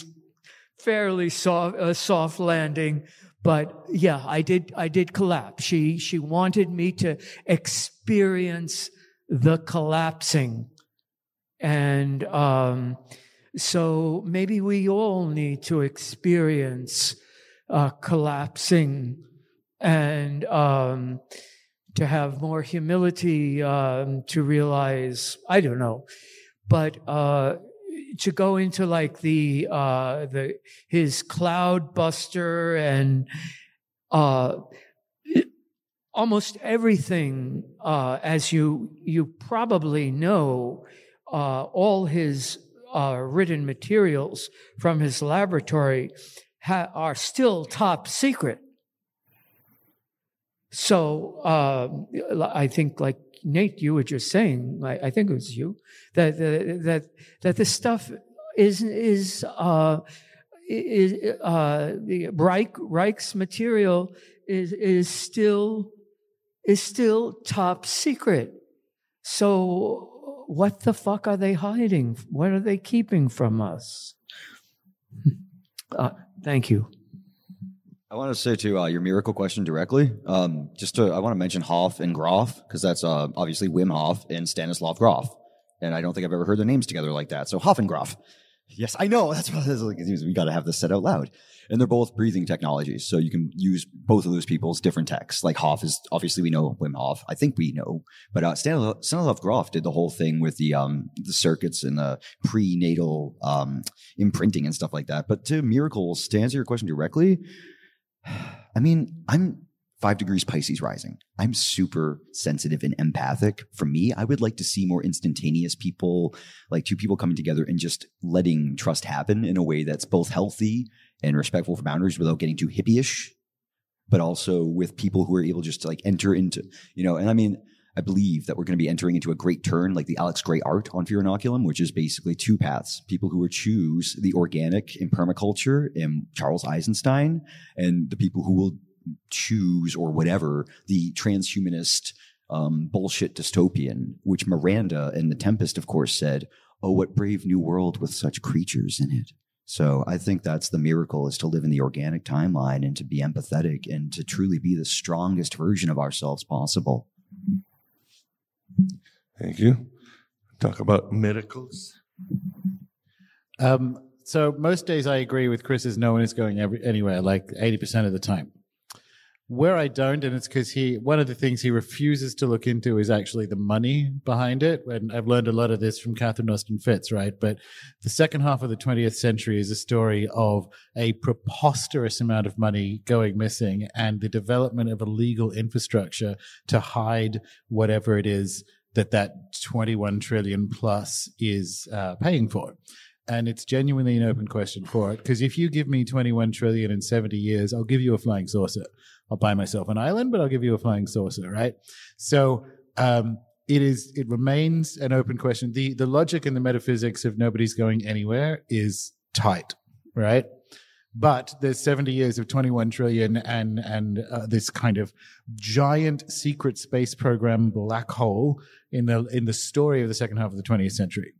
fairly soft, a soft landing. But yeah, I did, I did collapse. She, she wanted me to experience the collapsing. And, um, so maybe we all need to experience uh, collapsing and um, to have more humility um, to realize, I don't know, but uh, to go into like the uh, the his cloud buster and uh, almost everything, uh, as you you probably know, uh, all his uh, written materials from his laboratory ha- are still top secret. So uh, I think, like Nate, you were just saying, I, I think it was you, that that that the stuff is is uh, is uh, the Reich, Reich's material is is still is still top secret. So what the fuck are they hiding? What are they keeping from us? Uh, thank you. I want to say to uh, your miracle question directly. Um, just to, I want to mention Hof and Grof because that's uh, obviously Wim Hof and Stanislav Grof, and I don't think I've ever heard their names together like that. So Hof and Grof. Yes, I know. That's what like. We got to have this said out loud and they're both breathing technologies. So you can use both of those people's different texts. Like Hof is obviously we know Wim Hof. I think we know, but uh, Stanislav Grof did the whole thing with the um the circuits and the prenatal um imprinting and stuff like that. But to miracles, to answer your question directly, I mean I'm five degrees Pisces rising. I'm super sensitive and empathic. For me, I would like to see more instantaneous people, like two people coming together and just letting trust happen in a way that's both healthy and respectful for boundaries without getting too hippie-ish, but also with people who are able just to like enter into, you know, and I mean, I believe that we're going to be entering into a great turn, like the Alex Grey art on Fear Inoculum, which is basically two paths. People who will choose the organic in permaculture and Charles Eisenstein, and the people who will choose or whatever the transhumanist um, bullshit dystopian, which Miranda in The Tempest, of course, said, Oh, what brave new world with such creatures in it. So I think that's the miracle is to live in the organic timeline and to be empathetic and to truly be the strongest version of ourselves possible. Thank you. Talk about miracles. Um, so most days I agree with Chris is no one is going every, anywhere, like 80% of the time. Where I don't, and it's because he, one of the things he refuses to look into is actually the money behind it. And I've learned a lot of this from Catherine Austin Fitts, right? But the second half of the 20th century is a story of a preposterous amount of money going missing and the development of a legal infrastructure to hide whatever it is that that 21 trillion plus is uh, paying for and it's genuinely an open question for it because if you give me 21 trillion in 70 years i'll give you a flying saucer I'll buy myself an island, but I'll give you a flying saucer, right? So um, it is it remains an open question. The the logic and the metaphysics of nobody's going anywhere is tight, right? But there's 70 years of 21 trillion and and uh, this kind of giant secret space program black hole in the in the story of the second half of the 20th century.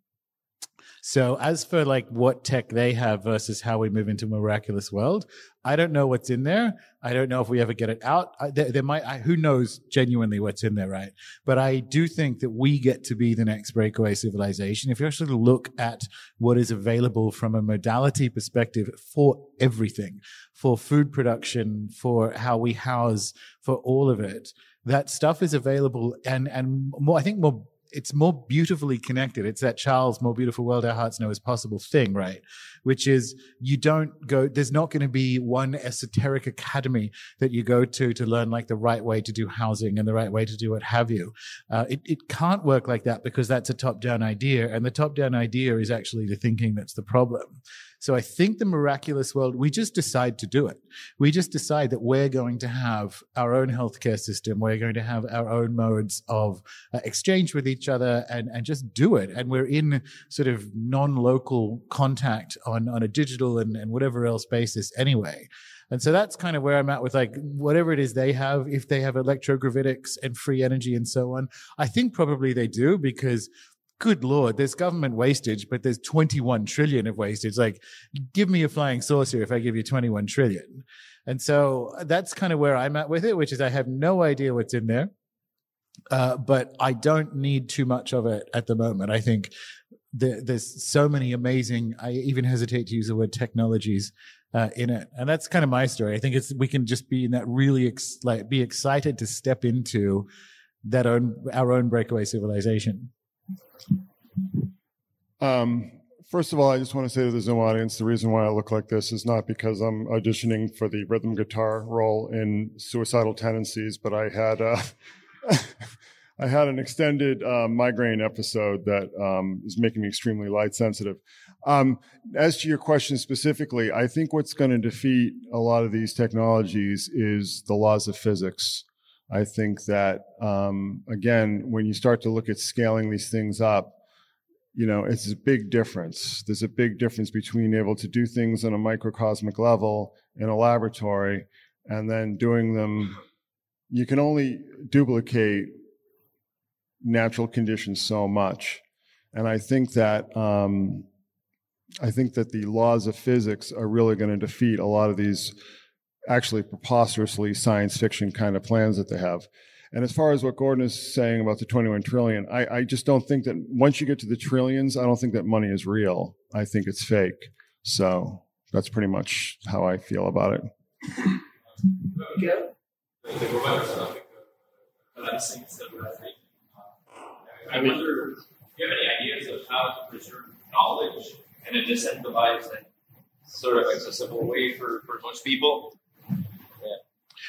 So as for like what tech they have versus how we move into a miraculous world, I don't know what's in there. I don't know if we ever get it out. There, there, might, I, who knows genuinely what's in there, right? But I do think that we get to be the next breakaway civilization. If you actually look at what is available from a modality perspective for everything, for food production, for how we house, for all of it, that stuff is available and, and more, I think more it's more beautifully connected. It's that Charles, more beautiful world our hearts know is possible thing, right? Which is you don't go, there's not going to be one esoteric academy that you go to to learn like the right way to do housing and the right way to do what have you. Uh, it, it can't work like that because that's a top down idea. And the top down idea is actually the thinking that's the problem. So I think the miraculous world, we just decide to do it. We just decide that we're going to have our own healthcare system. We're going to have our own modes of uh, exchange with each other and, and just do it. And we're in sort of non-local contact on, on a digital and, and whatever else basis anyway. And so that's kind of where I'm at with like whatever it is they have, if they have electrogravitics and free energy and so on. I think probably they do because good lord, there's government wastage, but there's 21 trillion of wastage. Like, give me a flying saucer if I give you 21 trillion. And so that's kind of where I'm at with it, which is I have no idea what's in there. Uh, but I don't need too much of it at the moment. I think the, there's so many amazing, I even hesitate to use the word technologies uh, in it. And that's kind of my story. I think it's, we can just be in that really, ex- like, be excited to step into that own, our own breakaway civilization. Um, first of all, I just want to say to the Zoom audience, the reason why I look like this is not because I'm auditioning for the rhythm guitar role in Suicidal Tendencies, but I had uh, I had an extended uh, migraine episode that um, is making me extremely light sensitive. Um, as to your question specifically, I think what's going to defeat a lot of these technologies is the laws of physics. I think that um, again, when you start to look at scaling these things up, you know, it's a big difference. There's a big difference between able to do things on a microcosmic level in a laboratory and then doing them. You can only duplicate natural conditions so much, and I think that um, I think that the laws of physics are really going to defeat a lot of these actually preposterously science fiction kind of plans that they have. And as far as what Gordon is saying about the 21 trillion, I, I just don't think that once you get to the trillions, I don't think that money is real. I think it's fake. So that's pretty much how I feel about it. I wonder, do you have any ideas of how to preserve knowledge in a and sort of accessible way for, for most people?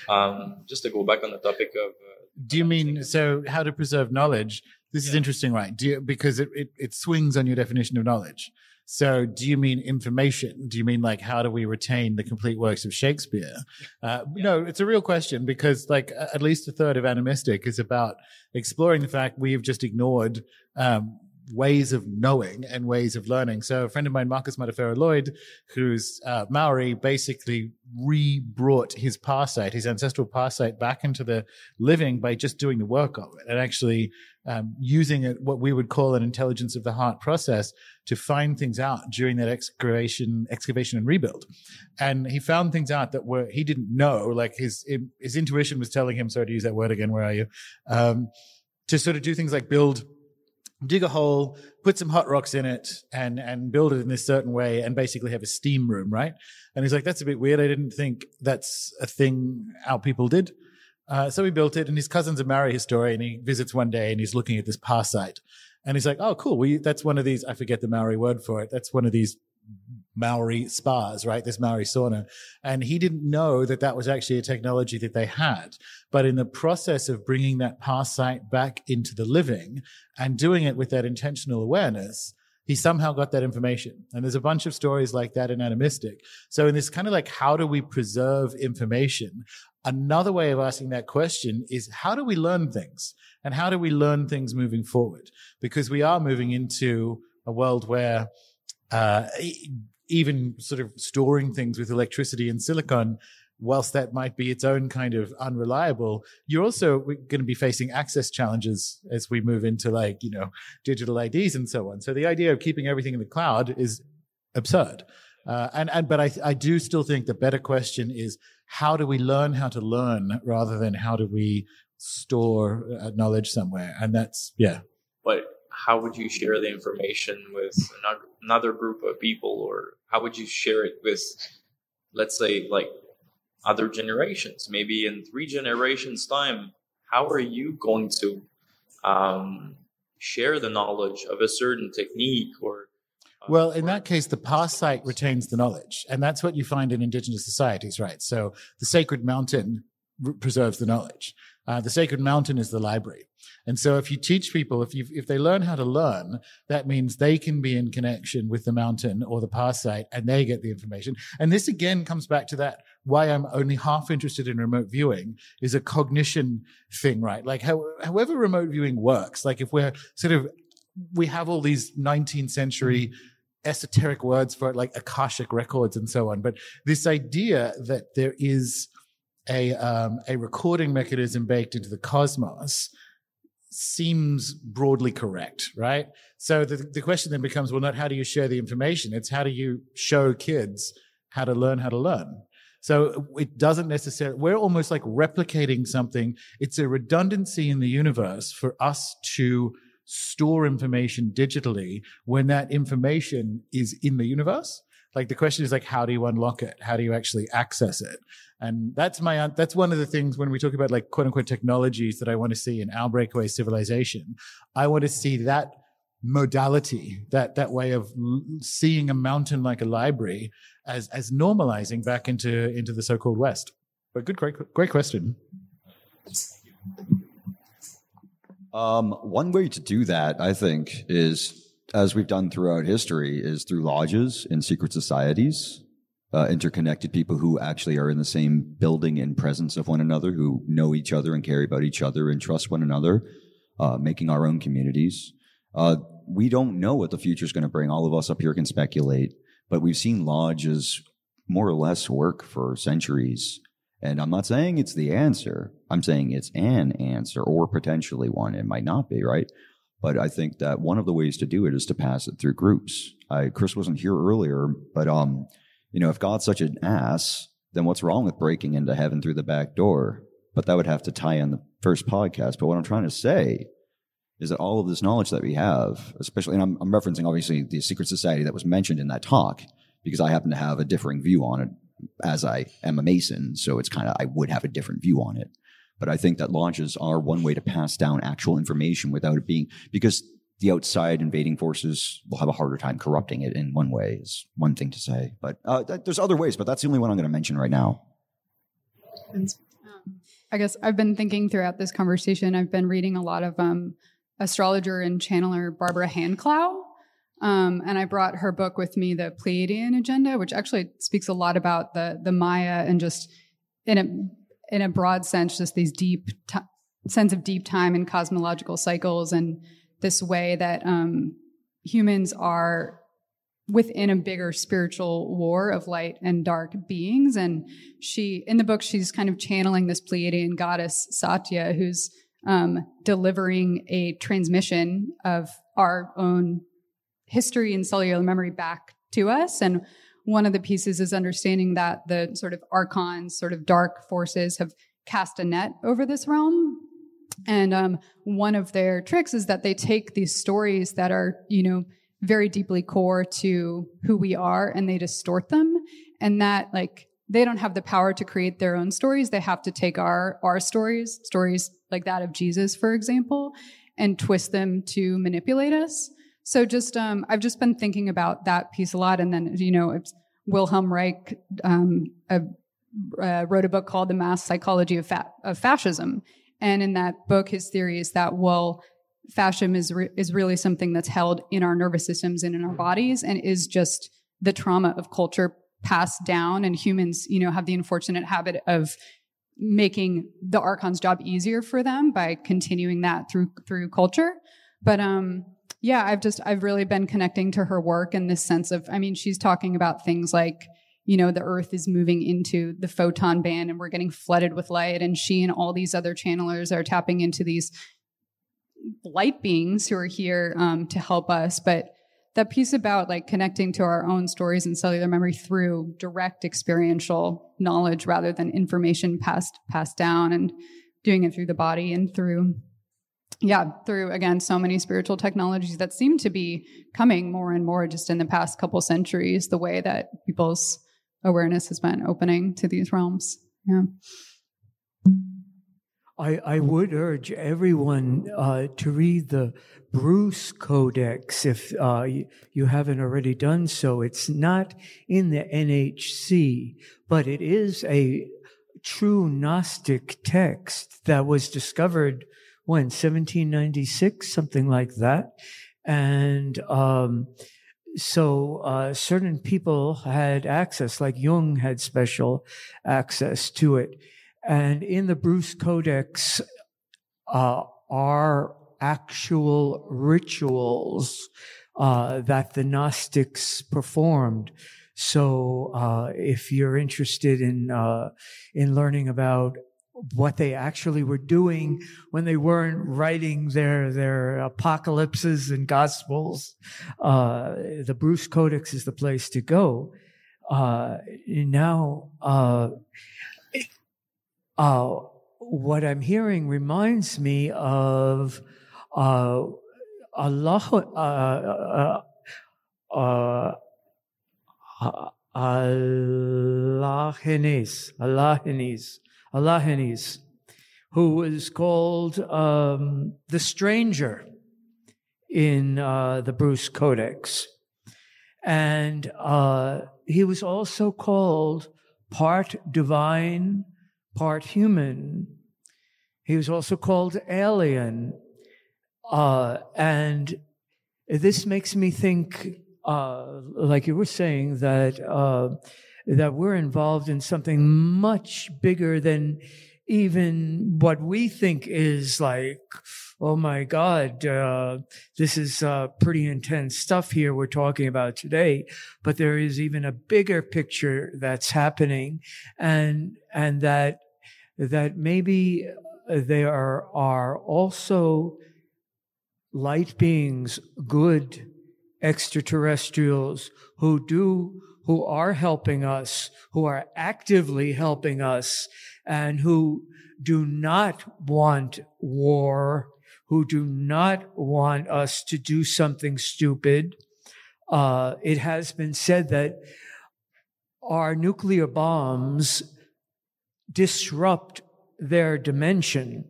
Um, just to go back on the topic of. Uh, do you mean so? How to preserve knowledge? This yeah. is interesting, right? Do you, because it, it it swings on your definition of knowledge. So, do you mean information? Do you mean like how do we retain the complete works of Shakespeare? Uh, yeah. No, it's a real question because like at least a third of Animystic is about exploring the fact we've just ignored um, ways of knowing and ways of learning. So a friend of mine, Marcus Matafera Lloyd, who's uh, Maori, basically re-brought his parasite, his ancestral parasite, back into the living by just doing the work of it and actually um, using it, what we would call an intelligence of the heart process to find things out during that excavation, excavation and rebuild. And he found things out that were he didn't know, like his his intuition was telling him. Sorry to use that word again. Where are you? Um, to sort of do things like build dig a hole, put some hot rocks in it, and and build it in this certain way, and basically have a steam room, right? And he's like, "That's a bit weird. I didn't think that's a thing our people did." Uh, so he built it, and his cousin's a Maori historian. He visits one day, and he's looking at this pā site, and he's like, "Oh, cool. Well, that's one of these. I forget the Maori word for it. That's one of these Maori spas, right? This Maori sauna. And he didn't know that that was actually a technology that they had. But in the process of bringing that past site back into the living and doing it with that intentional awareness, he somehow got that information. And there's a bunch of stories like that in Animystic. So in this kind of like, how do we preserve information? Another way of asking that question is how do we learn things? And how do we learn things moving forward? Because we are moving into a world where uh, even sort of storing things with electricity and silicon whilst that might be its own kind of unreliable, you're also going to be facing access challenges as we move into like, you know, digital IDs and so on. So the idea of keeping everything in the cloud is absurd. Uh, and, and, but I, I do still think the better question is how do we learn how to learn rather than how do we store uh, knowledge somewhere? And that's, yeah. But how would you share the information with another group of people or how would you share it with, let's say, like other generations. Maybe in three generations' time, how are you going to um, share the knowledge of a certain technique or? Uh, well, in that case, the past site retains the knowledge, and that's what you find in indigenous societies, right? So the sacred mountain preserves the knowledge. Uh, the sacred mountain is the library. And so if you teach people, if you if they learn how to learn, that means they can be in connection with the mountain or the pā site and they get the information. And this again comes back to that why I'm only half interested in remote viewing is a cognition thing, right? Like how, however remote viewing works, like if we're sort of we have all these 19th century esoteric words for it, like Akashic records and so on. But this idea that there is a um, a recording mechanism baked into the cosmos seems broadly correct, right? So the, the question then becomes, well, not how do you share the information? It's how do you show kids how to learn how to learn? So it doesn't necessarily, we're almost like replicating something. It's a redundancy in the universe for us to store information digitally when that information is in the universe. Like the question is like, how do you unlock it? How do you actually access it? And that's my, that's one of the things when we talk about like quote unquote technologies that I want to see in our breakaway civilization. I want to see that modality, that, that way of seeing a mountain like a library as, as normalizing back into, into the so-called West. But good, great, great question. Um, one way to do that, I think, is as we've done throughout history, is through lodges and secret societies, uh, interconnected people who actually are in the same building and presence of one another, who know each other and care about each other and trust one another, uh, making our own communities. Uh, we don't know what the future is going to bring. All of us up here can speculate, but we've seen lodges more or less work for centuries. And I'm not saying it's the answer. I'm saying it's an answer or potentially one. It might not be, right? But I think that one of the ways to do it is to pass it through groups. I, Chris wasn't here earlier, but um, you know, if God's such an ass, then what's wrong with breaking into heaven through the back door? But that would have to tie in the first podcast. But what I'm trying to say is that all of this knowledge that we have, especially, and I'm, I'm referencing obviously the secret society that was mentioned in that talk, because I happen to have a differing view on it as I am a Mason. So it's kind of, I would have a different view on it. But I think that launches are one way to pass down actual information without it being because the outside invading forces will have a harder time corrupting it in one way is one thing to say. But uh, th- there's other ways, but that's the only one I'm going to mention right now. I guess I've been thinking throughout this conversation. I've been reading a lot of um, astrologer and channeler Barbara Hand Clow. Um, and I brought her book with me, The Pleiadian Agenda, which actually speaks a lot about the the Maya and just in a in a broad sense, just these deep t- sense of deep time and cosmological cycles, and this way that um, humans are within a bigger spiritual war of light and dark beings. And she, in the book, she's kind of channeling this Pleiadian goddess Satya, who's um, delivering a transmission of our own history and cellular memory back to us. And one of the pieces is understanding that the sort of archons, sort of dark forces, have cast a net over this realm. And um, one of their tricks is that they take these stories that are, you know, very deeply core to who we are and they distort them. And that, like, they don't have the power to create their own stories. They have to take our, our stories, stories like that of Jesus, for example, and twist them to manipulate us. So just um, I've just been thinking about that piece a lot, and then you know, Wilhelm Reich um, uh, wrote a book called The Mass Psychology of, Fa- of, Fascism, and in that book, his theory is that well, fascism is re- is really something that's held in our nervous systems and in our bodies, and is just the trauma of culture passed down, and humans, you know, have the unfortunate habit of making the archon's job easier for them by continuing that through through culture, but um yeah, I've just, I've really been connecting to her work in this sense of, I mean, she's talking about things like, you know, the earth is moving into the photon band and we're getting flooded with light. And she and all these other channelers are tapping into these light beings who are here um, to help us. But that piece about like connecting to our own stories and cellular memory through direct experiential knowledge rather than information passed passed down and doing it through the body and through yeah through again so many spiritual technologies that seem to be coming more and more just in the past couple centuries the way that people's awareness has been opening to these realms. Yeah. I, I would urge everyone uh, to read the Bruce Codex if uh, you, haven't already done so. It's not in the NHC, but it is a true Gnostic text that was discovered when 1796, something like that, and um, so uh, certain people had access, like Jung had special access to it. And in the Bruce Codex uh, are actual rituals uh, that the Gnostics performed. So, uh, if you're interested in uh, in learning about what they actually were doing when they weren't writing their their apocalypses and gospels, uh, the Bruce Codex is the place to go. Uh, now uh, what I'm hearing reminds me of uh, Allah, uh, uh, Allogenes, who is called um, the stranger in uh, the Bruce Codex. And uh, he was also called part divine, part human. He was also called alien. Uh, and this makes me think, uh, like you were saying, that, uh, that we're involved in something much bigger than even what we think is like, oh my God, uh, this is uh, pretty intense stuff here we're talking about today. But there is even a bigger picture that's happening, and and that that maybe there are, are also light beings, good extraterrestrials who do, who are helping us, who are actively helping us, and who do not want war, who do not want us to do something stupid. Uh, it has been said that our nuclear bombs disrupt their dimension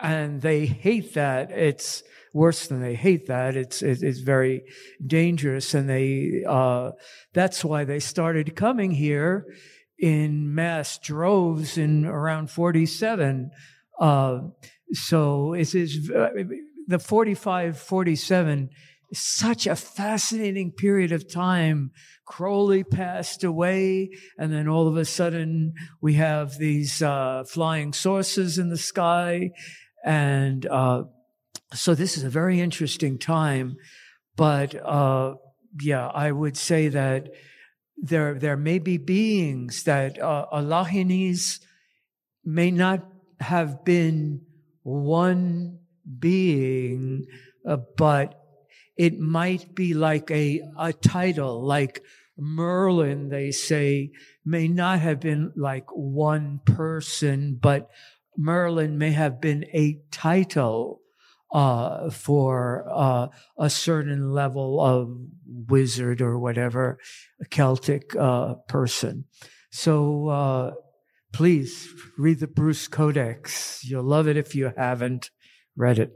and they hate that. It's worse than they hate that. It's it's very dangerous. And they uh, that's why they started coming here in mass droves in around 47 uh, so it is uh, the 45 47 such a fascinating period of time. Crowley passed away, and then all of a sudden we have these uh, flying saucers in the sky, and uh, so this is a very interesting time. But uh, yeah, I would say that there there may be beings that uh, Allogenes may not have been one being, uh, but it might be like a, a title, like Merlin, they say, may not have been like one person, but Merlin may have been a title uh, for uh, a certain level of wizard or whatever, Celtic uh, person. So uh, please read the Bruce Codex. You'll love it if you haven't read it.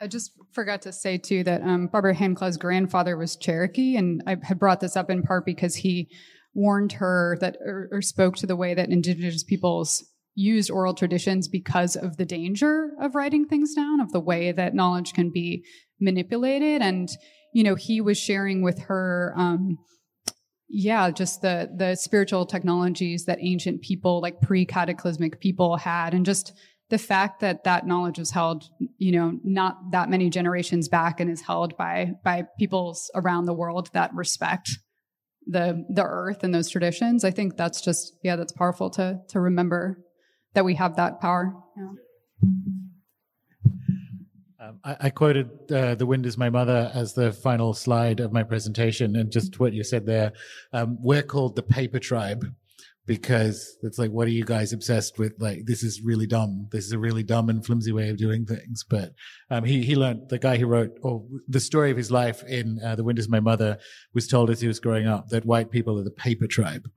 I just forgot to say too that um, Barbara Hand Clow's grandfather was Cherokee, and I had brought this up in part because he warned her that or, or spoke to the way that indigenous peoples used oral traditions because of the danger of writing things down, of the way that knowledge can be manipulated, and you know he was sharing with her. Um, yeah, just the the spiritual technologies that ancient people, like pre-cataclysmic people, had, and just the fact that that knowledge was held, you know, not that many generations back and is held by by peoples around the world that respect the the earth and those traditions. I think that's just yeah, that's powerful to to remember that we have that power. Yeah. Um, I, I, quoted uh, "The Wind Is My Mother" as the final slide of my presentation, and just what you said there. Um, we're called the Paper Tribe because it's like, what are you guys obsessed with? Like, this is really dumb. This is a really dumb and flimsy way of doing things. But um, he he learned the guy who wrote or the story of his life in uh, "The Wind Is My Mother" was told as he was growing up that white people are the Paper Tribe.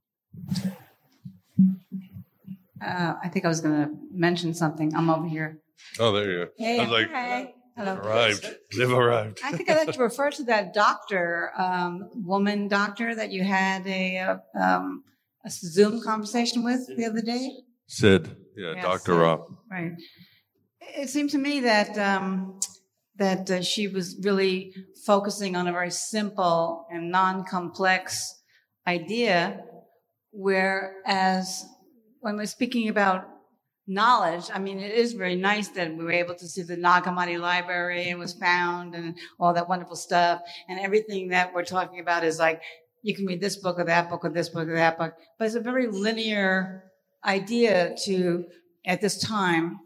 Uh, I think I was going to mention something. I'm over here. Oh, there you go. Hey, I was like, hi. Hello. arrived. They've arrived. I think I'd like to refer to that doctor, um, woman doctor that you had a, uh, um, a Zoom conversation with the other day. Sid, yeah, Yeah, Dr. Sid. Rob. Right. It seemed to me that um, that uh, she was really focusing on a very simple and non-complex idea, whereas when we're speaking about knowledge, I mean, it is very nice that we were able to see the Nag Hammadi Library and was found and all that wonderful stuff, and everything that we're talking about is like you can read this book or that book or this book or that book, but it's a very linear idea to at this time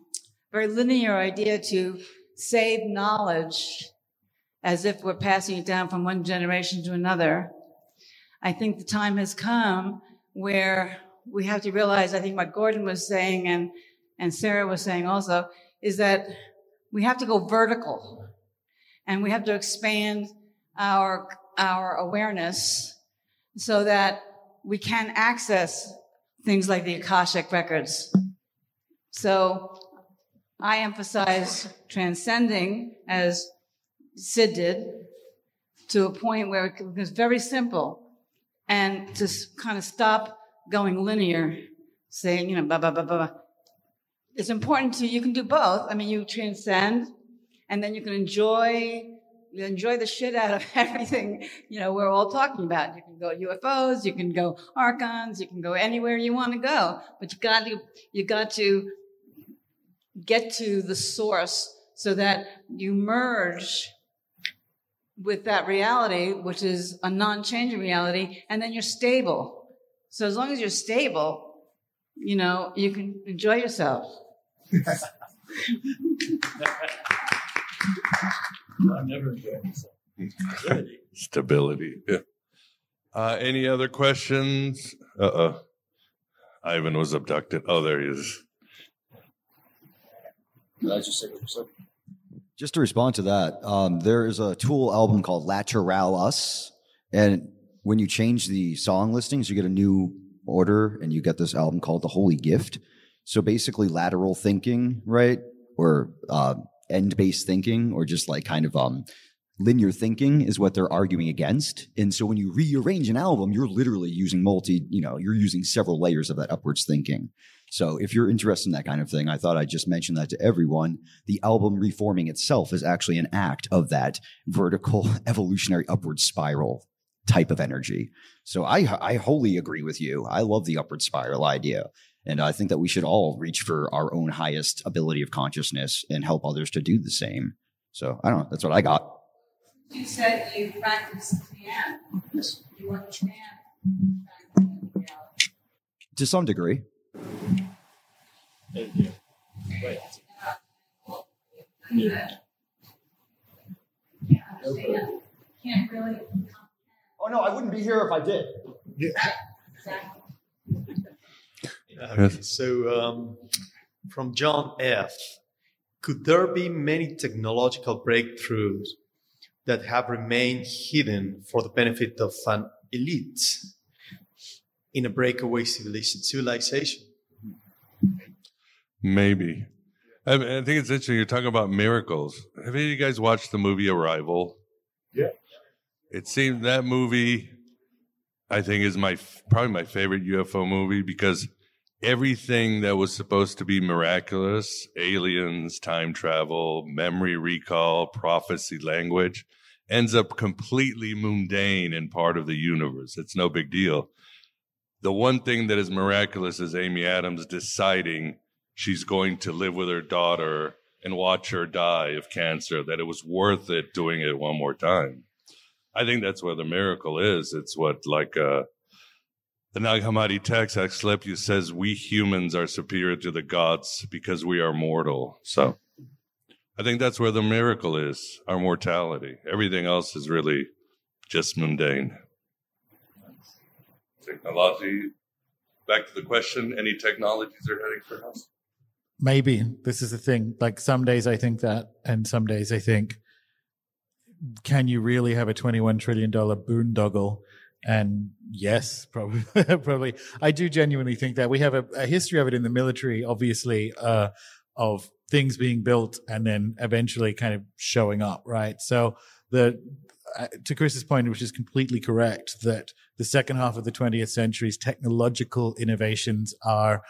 very linear idea to save knowledge as if we're passing it down from one generation to another. I think the time has come where we have to realize, I think what Gordon was saying and, and Sarah was saying also, is that we have to go vertical and we have to expand our, our awareness so that we can access things like the Akashic records. So I emphasize transcending as Sid did to a point where it was very simple and to kind of stop going linear, saying, you know, blah, blah, blah, blah. blah. It's important to, you can do both. I mean, you transcend and then you can enjoy, you enjoy the shit out of everything, you know, we're all talking about. You can go UFOs, you can go archons, you can go anywhere you want to go, but you got to, you got to get to the source so that you merge with that reality, which is a non-changing reality, and then you're stable. So as long as you're stable, you know, you can enjoy yourself. I've never enjoyed myself. Stability. Yeah. Uh, any other questions? Uh oh. Ivan was abducted. Oh, there he is. Just say what you said? Just to respond to that, um, there is a Tool album called Lateralus, and when you change the song listings, you get a new order, and you get this album called The Holy Gift. So basically, lateral thinking, right, or uh, end-based thinking, or just like kind of um, linear thinking is what they're arguing against. And so when you rearrange an album, you're literally using multi, you know, you're using several layers of that upwards thinking. So if you're interested in that kind of thing, I thought I'd just mention that to everyone. The album reforming itself is actually an act of that vertical evolutionary upward spiral type of energy. So I I wholly agree with you. I love the upward spiral idea. And I think that we should all reach for our own highest ability of consciousness and help others to do the same. So I don't know. That's what I got. You said you practice piano. Yes. You understand. To try? To some degree. Thank you. Wait. Can't really. Oh no, I wouldn't be here if I did. Yeah. Okay, so um, from John F. Could there be many technological breakthroughs that have remained hidden for the benefit of an elite in a breakaway civilization? civilization? Maybe. I, mean, I think it's interesting. You're talking about miracles. Have any of you guys watched the movie Arrival? Yeah. It seemed that movie, I think, is my probably my favorite UFO movie because everything that was supposed to be miraculous aliens, time travel, memory recall, prophecy language ends up completely mundane and part of the universe. It's no big deal. The one thing that is miraculous is Amy Adams deciding she's going to live with her daughter and watch her die of cancer, that it was worth it doing it one more time. I think that's where the miracle is. It's what like uh, the Nag Hammadi text Asclepius says, "We humans are superior to the gods because we are mortal." So, I think that's where the miracle is: our mortality. Everything else is really just mundane. Technology. Back to the question: Any technologies are heading for us? Maybe this is the thing. Like some days I think that, and some days I think, can you really have a twenty-one trillion dollar boondoggle? And yes, probably, probably. I do genuinely think that we have a, a history of it in the military, obviously, uh, of things being built and then eventually kind of showing up, right? So the uh, to Chris's point, which is completely correct, that the second half of the 20th century's technological innovations are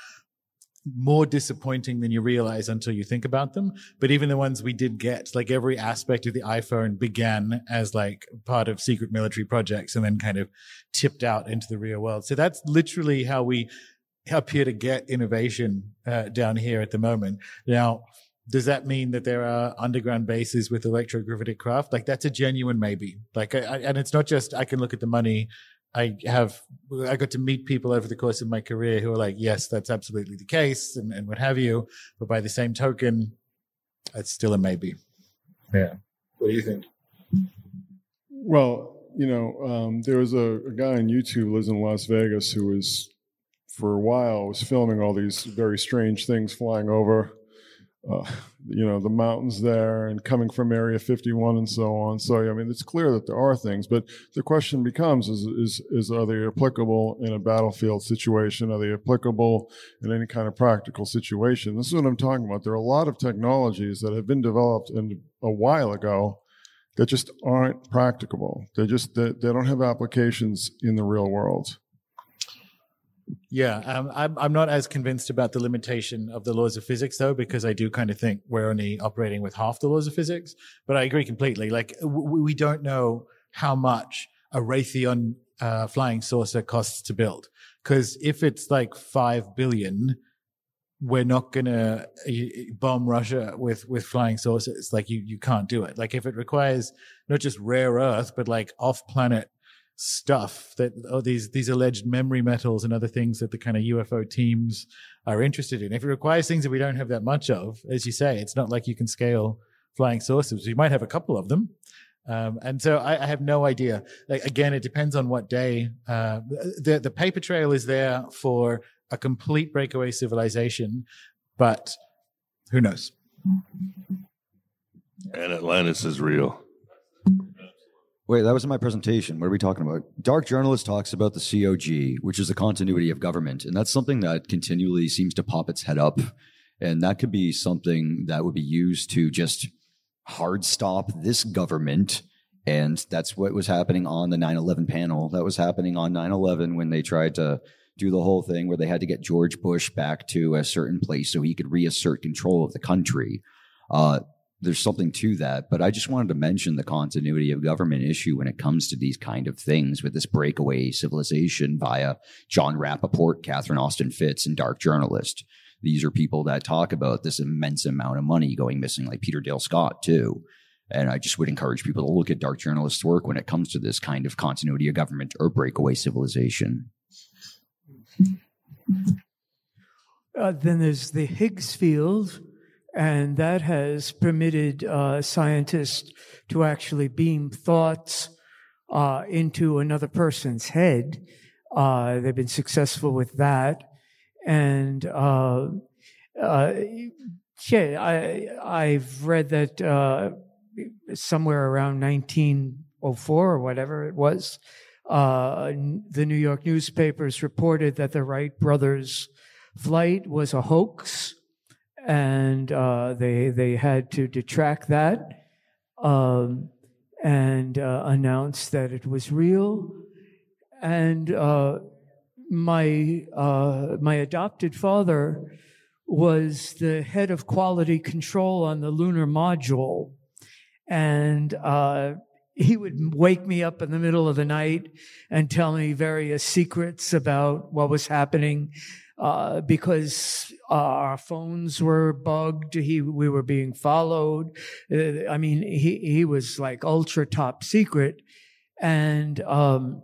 more disappointing than you realize until you think about them. But even the ones we did get, like every aspect of the iPhone began as like part of secret military projects and then kind of tipped out into the real world. So that's literally how we appear to get innovation uh, down here at the moment. Now, does that mean that there are underground bases with electrogravitic craft? Like that's a genuine maybe. Like, I, I, and it's not just I can look at the money I have I got to meet people over the course of my career who are like, yes, that's absolutely the case, and, and what have you. But by the same token, it's still a maybe. Yeah. What do you think? Well, you know, um, there was a, a, guy on YouTube who lives in Las Vegas who was, for a while, was filming all these very strange things flying over uh, you know the mountains there and coming from area 51 and so on. So i mean it's clear that there are things but the question becomes is is, is are they applicable in a battlefield situation? Are they applicable in any kind of practical situation? This is what i'm talking about. There are a lot of technologies that have been developed in a while ago that just aren't practicable. They just they, they don't have applications in the real world yeah, um, I'm I'm not as convinced about the limitation of the laws of physics though, because I do kind of think we're only operating with half the laws of physics. But I agree completely. Like w- we don't know how much a Raytheon uh, flying saucer costs to build, because if it's like five billion, we're not gonna bomb Russia with with flying saucers. Like you you can't do it. Like if it requires not just rare earth, but like off planet stuff that oh these these alleged memory metals and other things that the kind of UFO teams are interested in. If it requires things that we don't have that much of, as you say, it's not like you can scale flying saucers. You might have a couple of them. Um, and so I, I, have no idea. Like, again, it depends on what day. Uh, the the paper trail is there for a complete breakaway civilization, but who knows? And Atlantis is real. Wait, that was in my presentation. What are we talking about? Dark Journalist talks about the COG, which is the continuity of government. And that's something that continually seems to pop its head up. And that could be something that would be used to just hard stop this government. And that's what was happening on the 9 11 panel. That was happening on 9 11 when they tried to do the whole thing where they had to get George Bush back to a certain place so he could reassert control of the country. Uh, there's something to that. But I just wanted to mention the continuity of government issue when it comes to these kind of things with this breakaway civilization via Jon Rappoport, Catherine Austin Fitts, and Dark Journalist. These are people that talk about this immense amount of money going missing, like Peter Dale Scott, too. And I just would encourage people to look at Dark Journalist's work when it comes to this kind of continuity of government or breakaway civilization. Uh, then there's the Higgs field, and that has permitted uh, scientists to actually beam thoughts uh, into another person's head. Uh, they've been successful with that. And uh, uh, yeah, I, I've read that uh, somewhere around 1904 or whatever it was, the New York newspapers reported that the Wright brothers' flight was a hoax and uh, they they had to detract that um, and uh, announce that it was real. And uh, my uh, my adopted father was the head of quality control on the lunar module, and uh, he would wake me up in the middle of the night and tell me various secrets about what was happening uh, because uh, our phones were bugged. He, we were being followed. Uh, I mean, he, he was like ultra top secret. and um,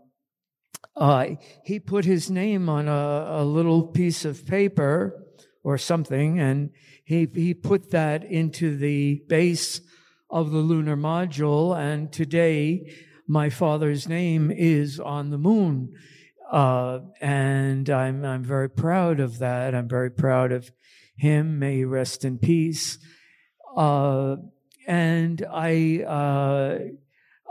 uh, he put his name on a, a little piece of paper or something, and he he put that into the base of the lunar module. And today, my father's name is on the moon. Uh, and I'm I'm very proud of that. I'm very proud of him. May he rest in peace. Uh, and I, uh,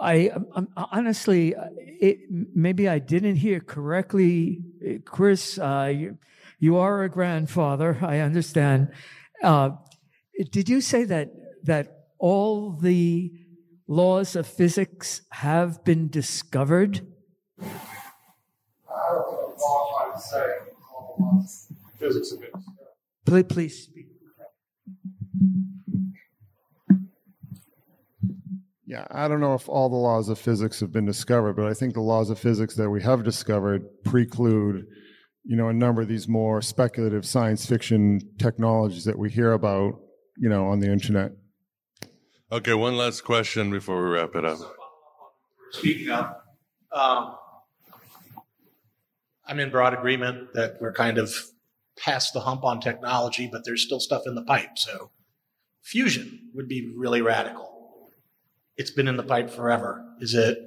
I I'm, honestly, it, maybe I didn't hear correctly, Chris. Uh, you, you are a grandfather. I understand. Uh, did you say that that all the laws of physics have been discovered? Physics of it. Please, please speak. Yeah, I don't know if all the laws of physics have been discovered, but I think the laws of physics that we have discovered preclude, you know, a number of these more speculative science fiction technologies that we hear about, you know, on the internet. Okay, one last question before we wrap it up. Speaking of, um, I'm in broad agreement that we're kind of past the hump on technology, but there's still stuff in the pipe. So fusion would be really radical. It's been in the pipe forever. Is it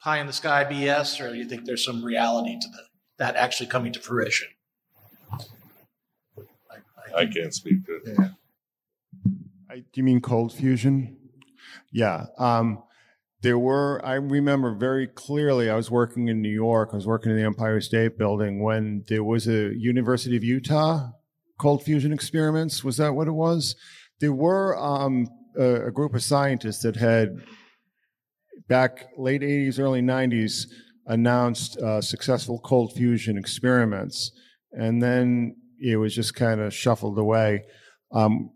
pie in the sky BS, or do you think there's some reality to the, that actually coming to fruition? I can't speak to it. Yeah. I, do you mean cold fusion? Yeah. Um, there were, I remember very clearly, I was working in New York, I was working in the Empire State Building when there was a University of Utah cold fusion experiments. Was that what it was? There were um, a, a group of scientists that had, back late 80s, early 90s, announced uh, successful cold fusion experiments. And then it was just kind of shuffled away. Um,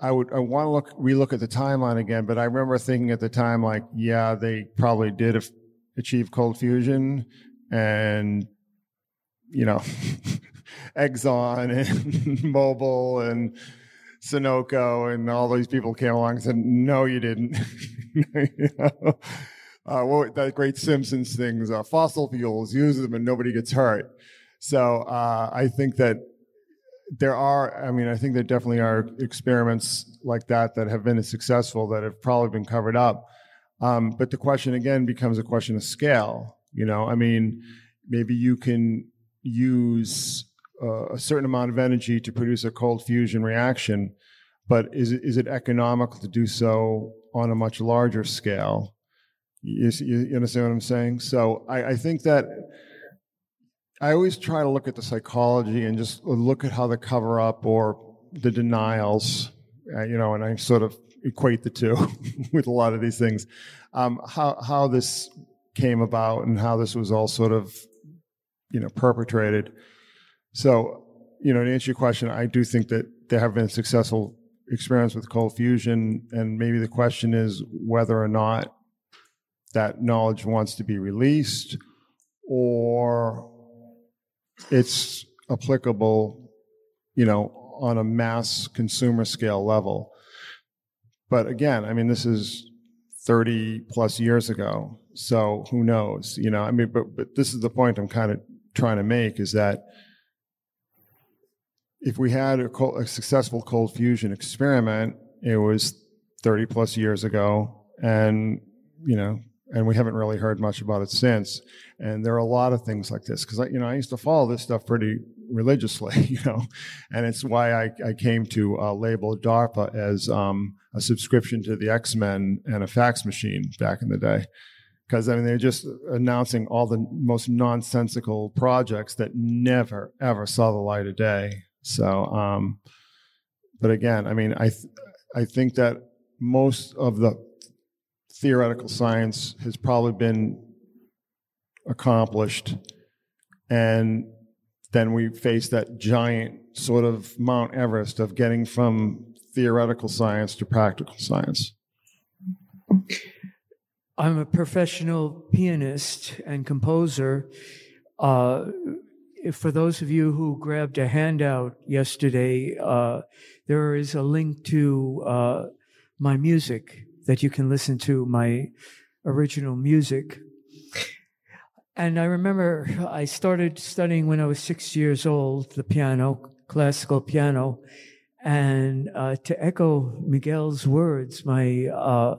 I would I want to look relook at the timeline again, but I remember thinking at the time like, yeah, they probably did af- achieve cold fusion, and you know, Exxon and Mobil and Sunoco and all these people came along and said, no, you didn't. you know? uh, what that great Simpsons things, uh, fossil fuels, use them and nobody gets hurt. So uh, I think that there are, I mean, I think there definitely are experiments like that that have been successful that have probably been covered up. Um, but the question again becomes a question of scale. You know, I mean, maybe you can use uh, a certain amount of energy to produce a cold fusion reaction, but is it, is it economical to do so on a much larger scale? You, you understand what I'm saying? So I, I think that I always try to look at the psychology and just look at how the cover up or the denials, uh, you know, and I sort of equate the two with a lot of these things. Um, how how this came about and how this was all sort of, you know, perpetrated. So, you know, to answer your question, I do think that there have been successful experiments with cold fusion, and maybe the question is whether or not that knowledge wants to be released or it's applicable, you know, on a mass consumer scale level. But again, I mean, this is 30 plus years ago. So who knows? You know, I mean, but, but this is the point I'm kind of trying to make is that if we had a, cold, a successful cold fusion experiment, it was 30 plus years ago. And, you know, and we haven't really heard much about it since. And there are a lot of things like this because you know I used to follow this stuff pretty religiously, you know, and it's why I, I came to uh, label DARPA as um, a subscription to the X Men and a fax machine back in the day. Because I mean, they're just announcing all the most nonsensical projects that never ever saw the light of day. So, um, but again, I mean, I th- I think that most of the theoretical science has probably been accomplished. And then we face that giant sort of Mount Everest of getting from theoretical science to practical science. I'm a professional pianist and composer. Uh, for those of you who grabbed a handout yesterday, uh, there is a link to uh, my music that you can listen to my original music. and I remember I started studying when I was six years old, the piano, classical piano. And uh, to echo Miguel's words, my uh,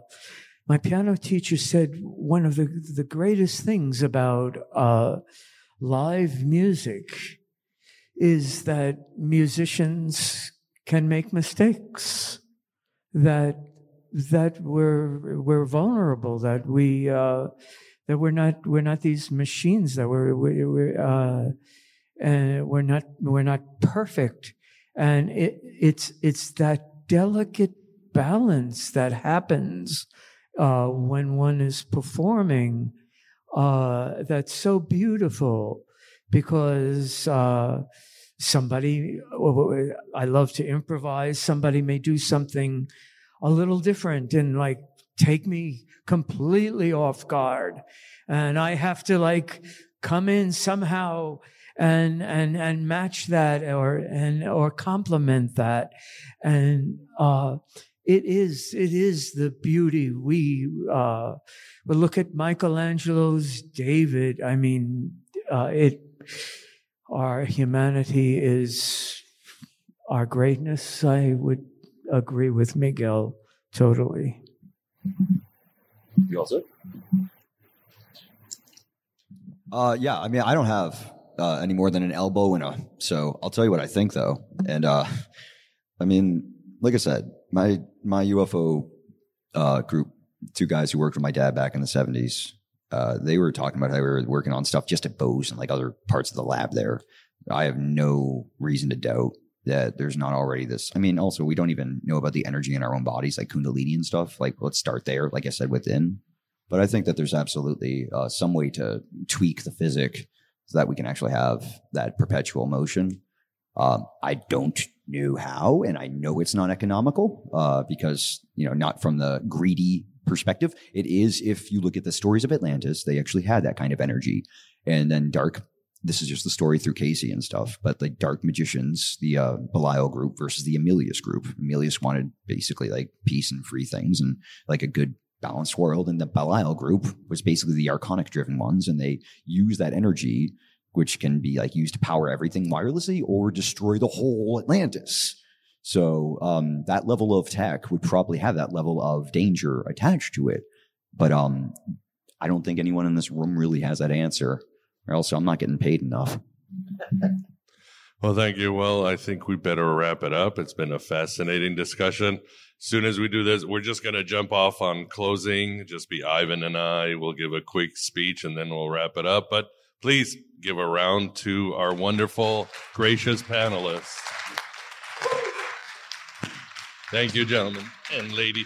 my piano teacher said one of the the greatest things about uh, live music is that musicians can make mistakes, that that we're we're vulnerable, that we uh, that we're not we're not these machines, that we're we're, we're uh, and we're not we're not perfect, and it, it's it's that delicate balance that happens uh, when one is performing uh, that's so beautiful because uh, somebody I love to improvise. Somebody may do something a little different and like take me completely off guard. And I have to like come in somehow and, and, and match that or, and, or complement that. And, uh, it is, it is the beauty. We, uh, we look at Michelangelo's David. I mean, uh, it, our humanity is our greatness. I would agree with Miguel totally. You also? Uh, yeah, I mean, I don't have uh, any more than an elbow in a. So I'll tell you what I think, though. And uh, I mean, like I said, my my UFO uh, group, two guys who worked with my dad back in the seventies, uh, they were talking about how we were working on stuff just at Bose and like other parts of the lab there. I have no reason to doubt that there's not already this. I mean, also we don't even know about the energy in our own bodies, like Kundalini and stuff. Like, let's start there. Like I said, within. But I think that there's absolutely uh, some way to tweak the physic so that we can actually have that perpetual motion. Um, I don't know how, and I know it's not economical uh, because you know not from the greedy perspective. It is if you look at the stories of Atlantis, they actually had that kind of energy, and then dark this is just the story through Cayce and stuff, but the Dark Magicians, the uh, Belial group versus the Amilius group. Amilius wanted basically like peace and free things and like a good balanced world. And the Belial group was basically the Archonic driven ones. And they use that energy, which can be like used to power everything wirelessly or destroy the whole Atlantis. So um, that level of tech would probably have that level of danger attached to it. But um, I don't think anyone in this room really has that answer or else I'm not getting paid enough. Well, thank you. Well, I think we better wrap it up. It's been a fascinating discussion. Soon as we do this, we're just going to jump off on closing. Just be Ivan and I. We'll give a quick speech and then we'll wrap it up. But please give a round to our wonderful, gracious panelists. Thank you, gentlemen and lady.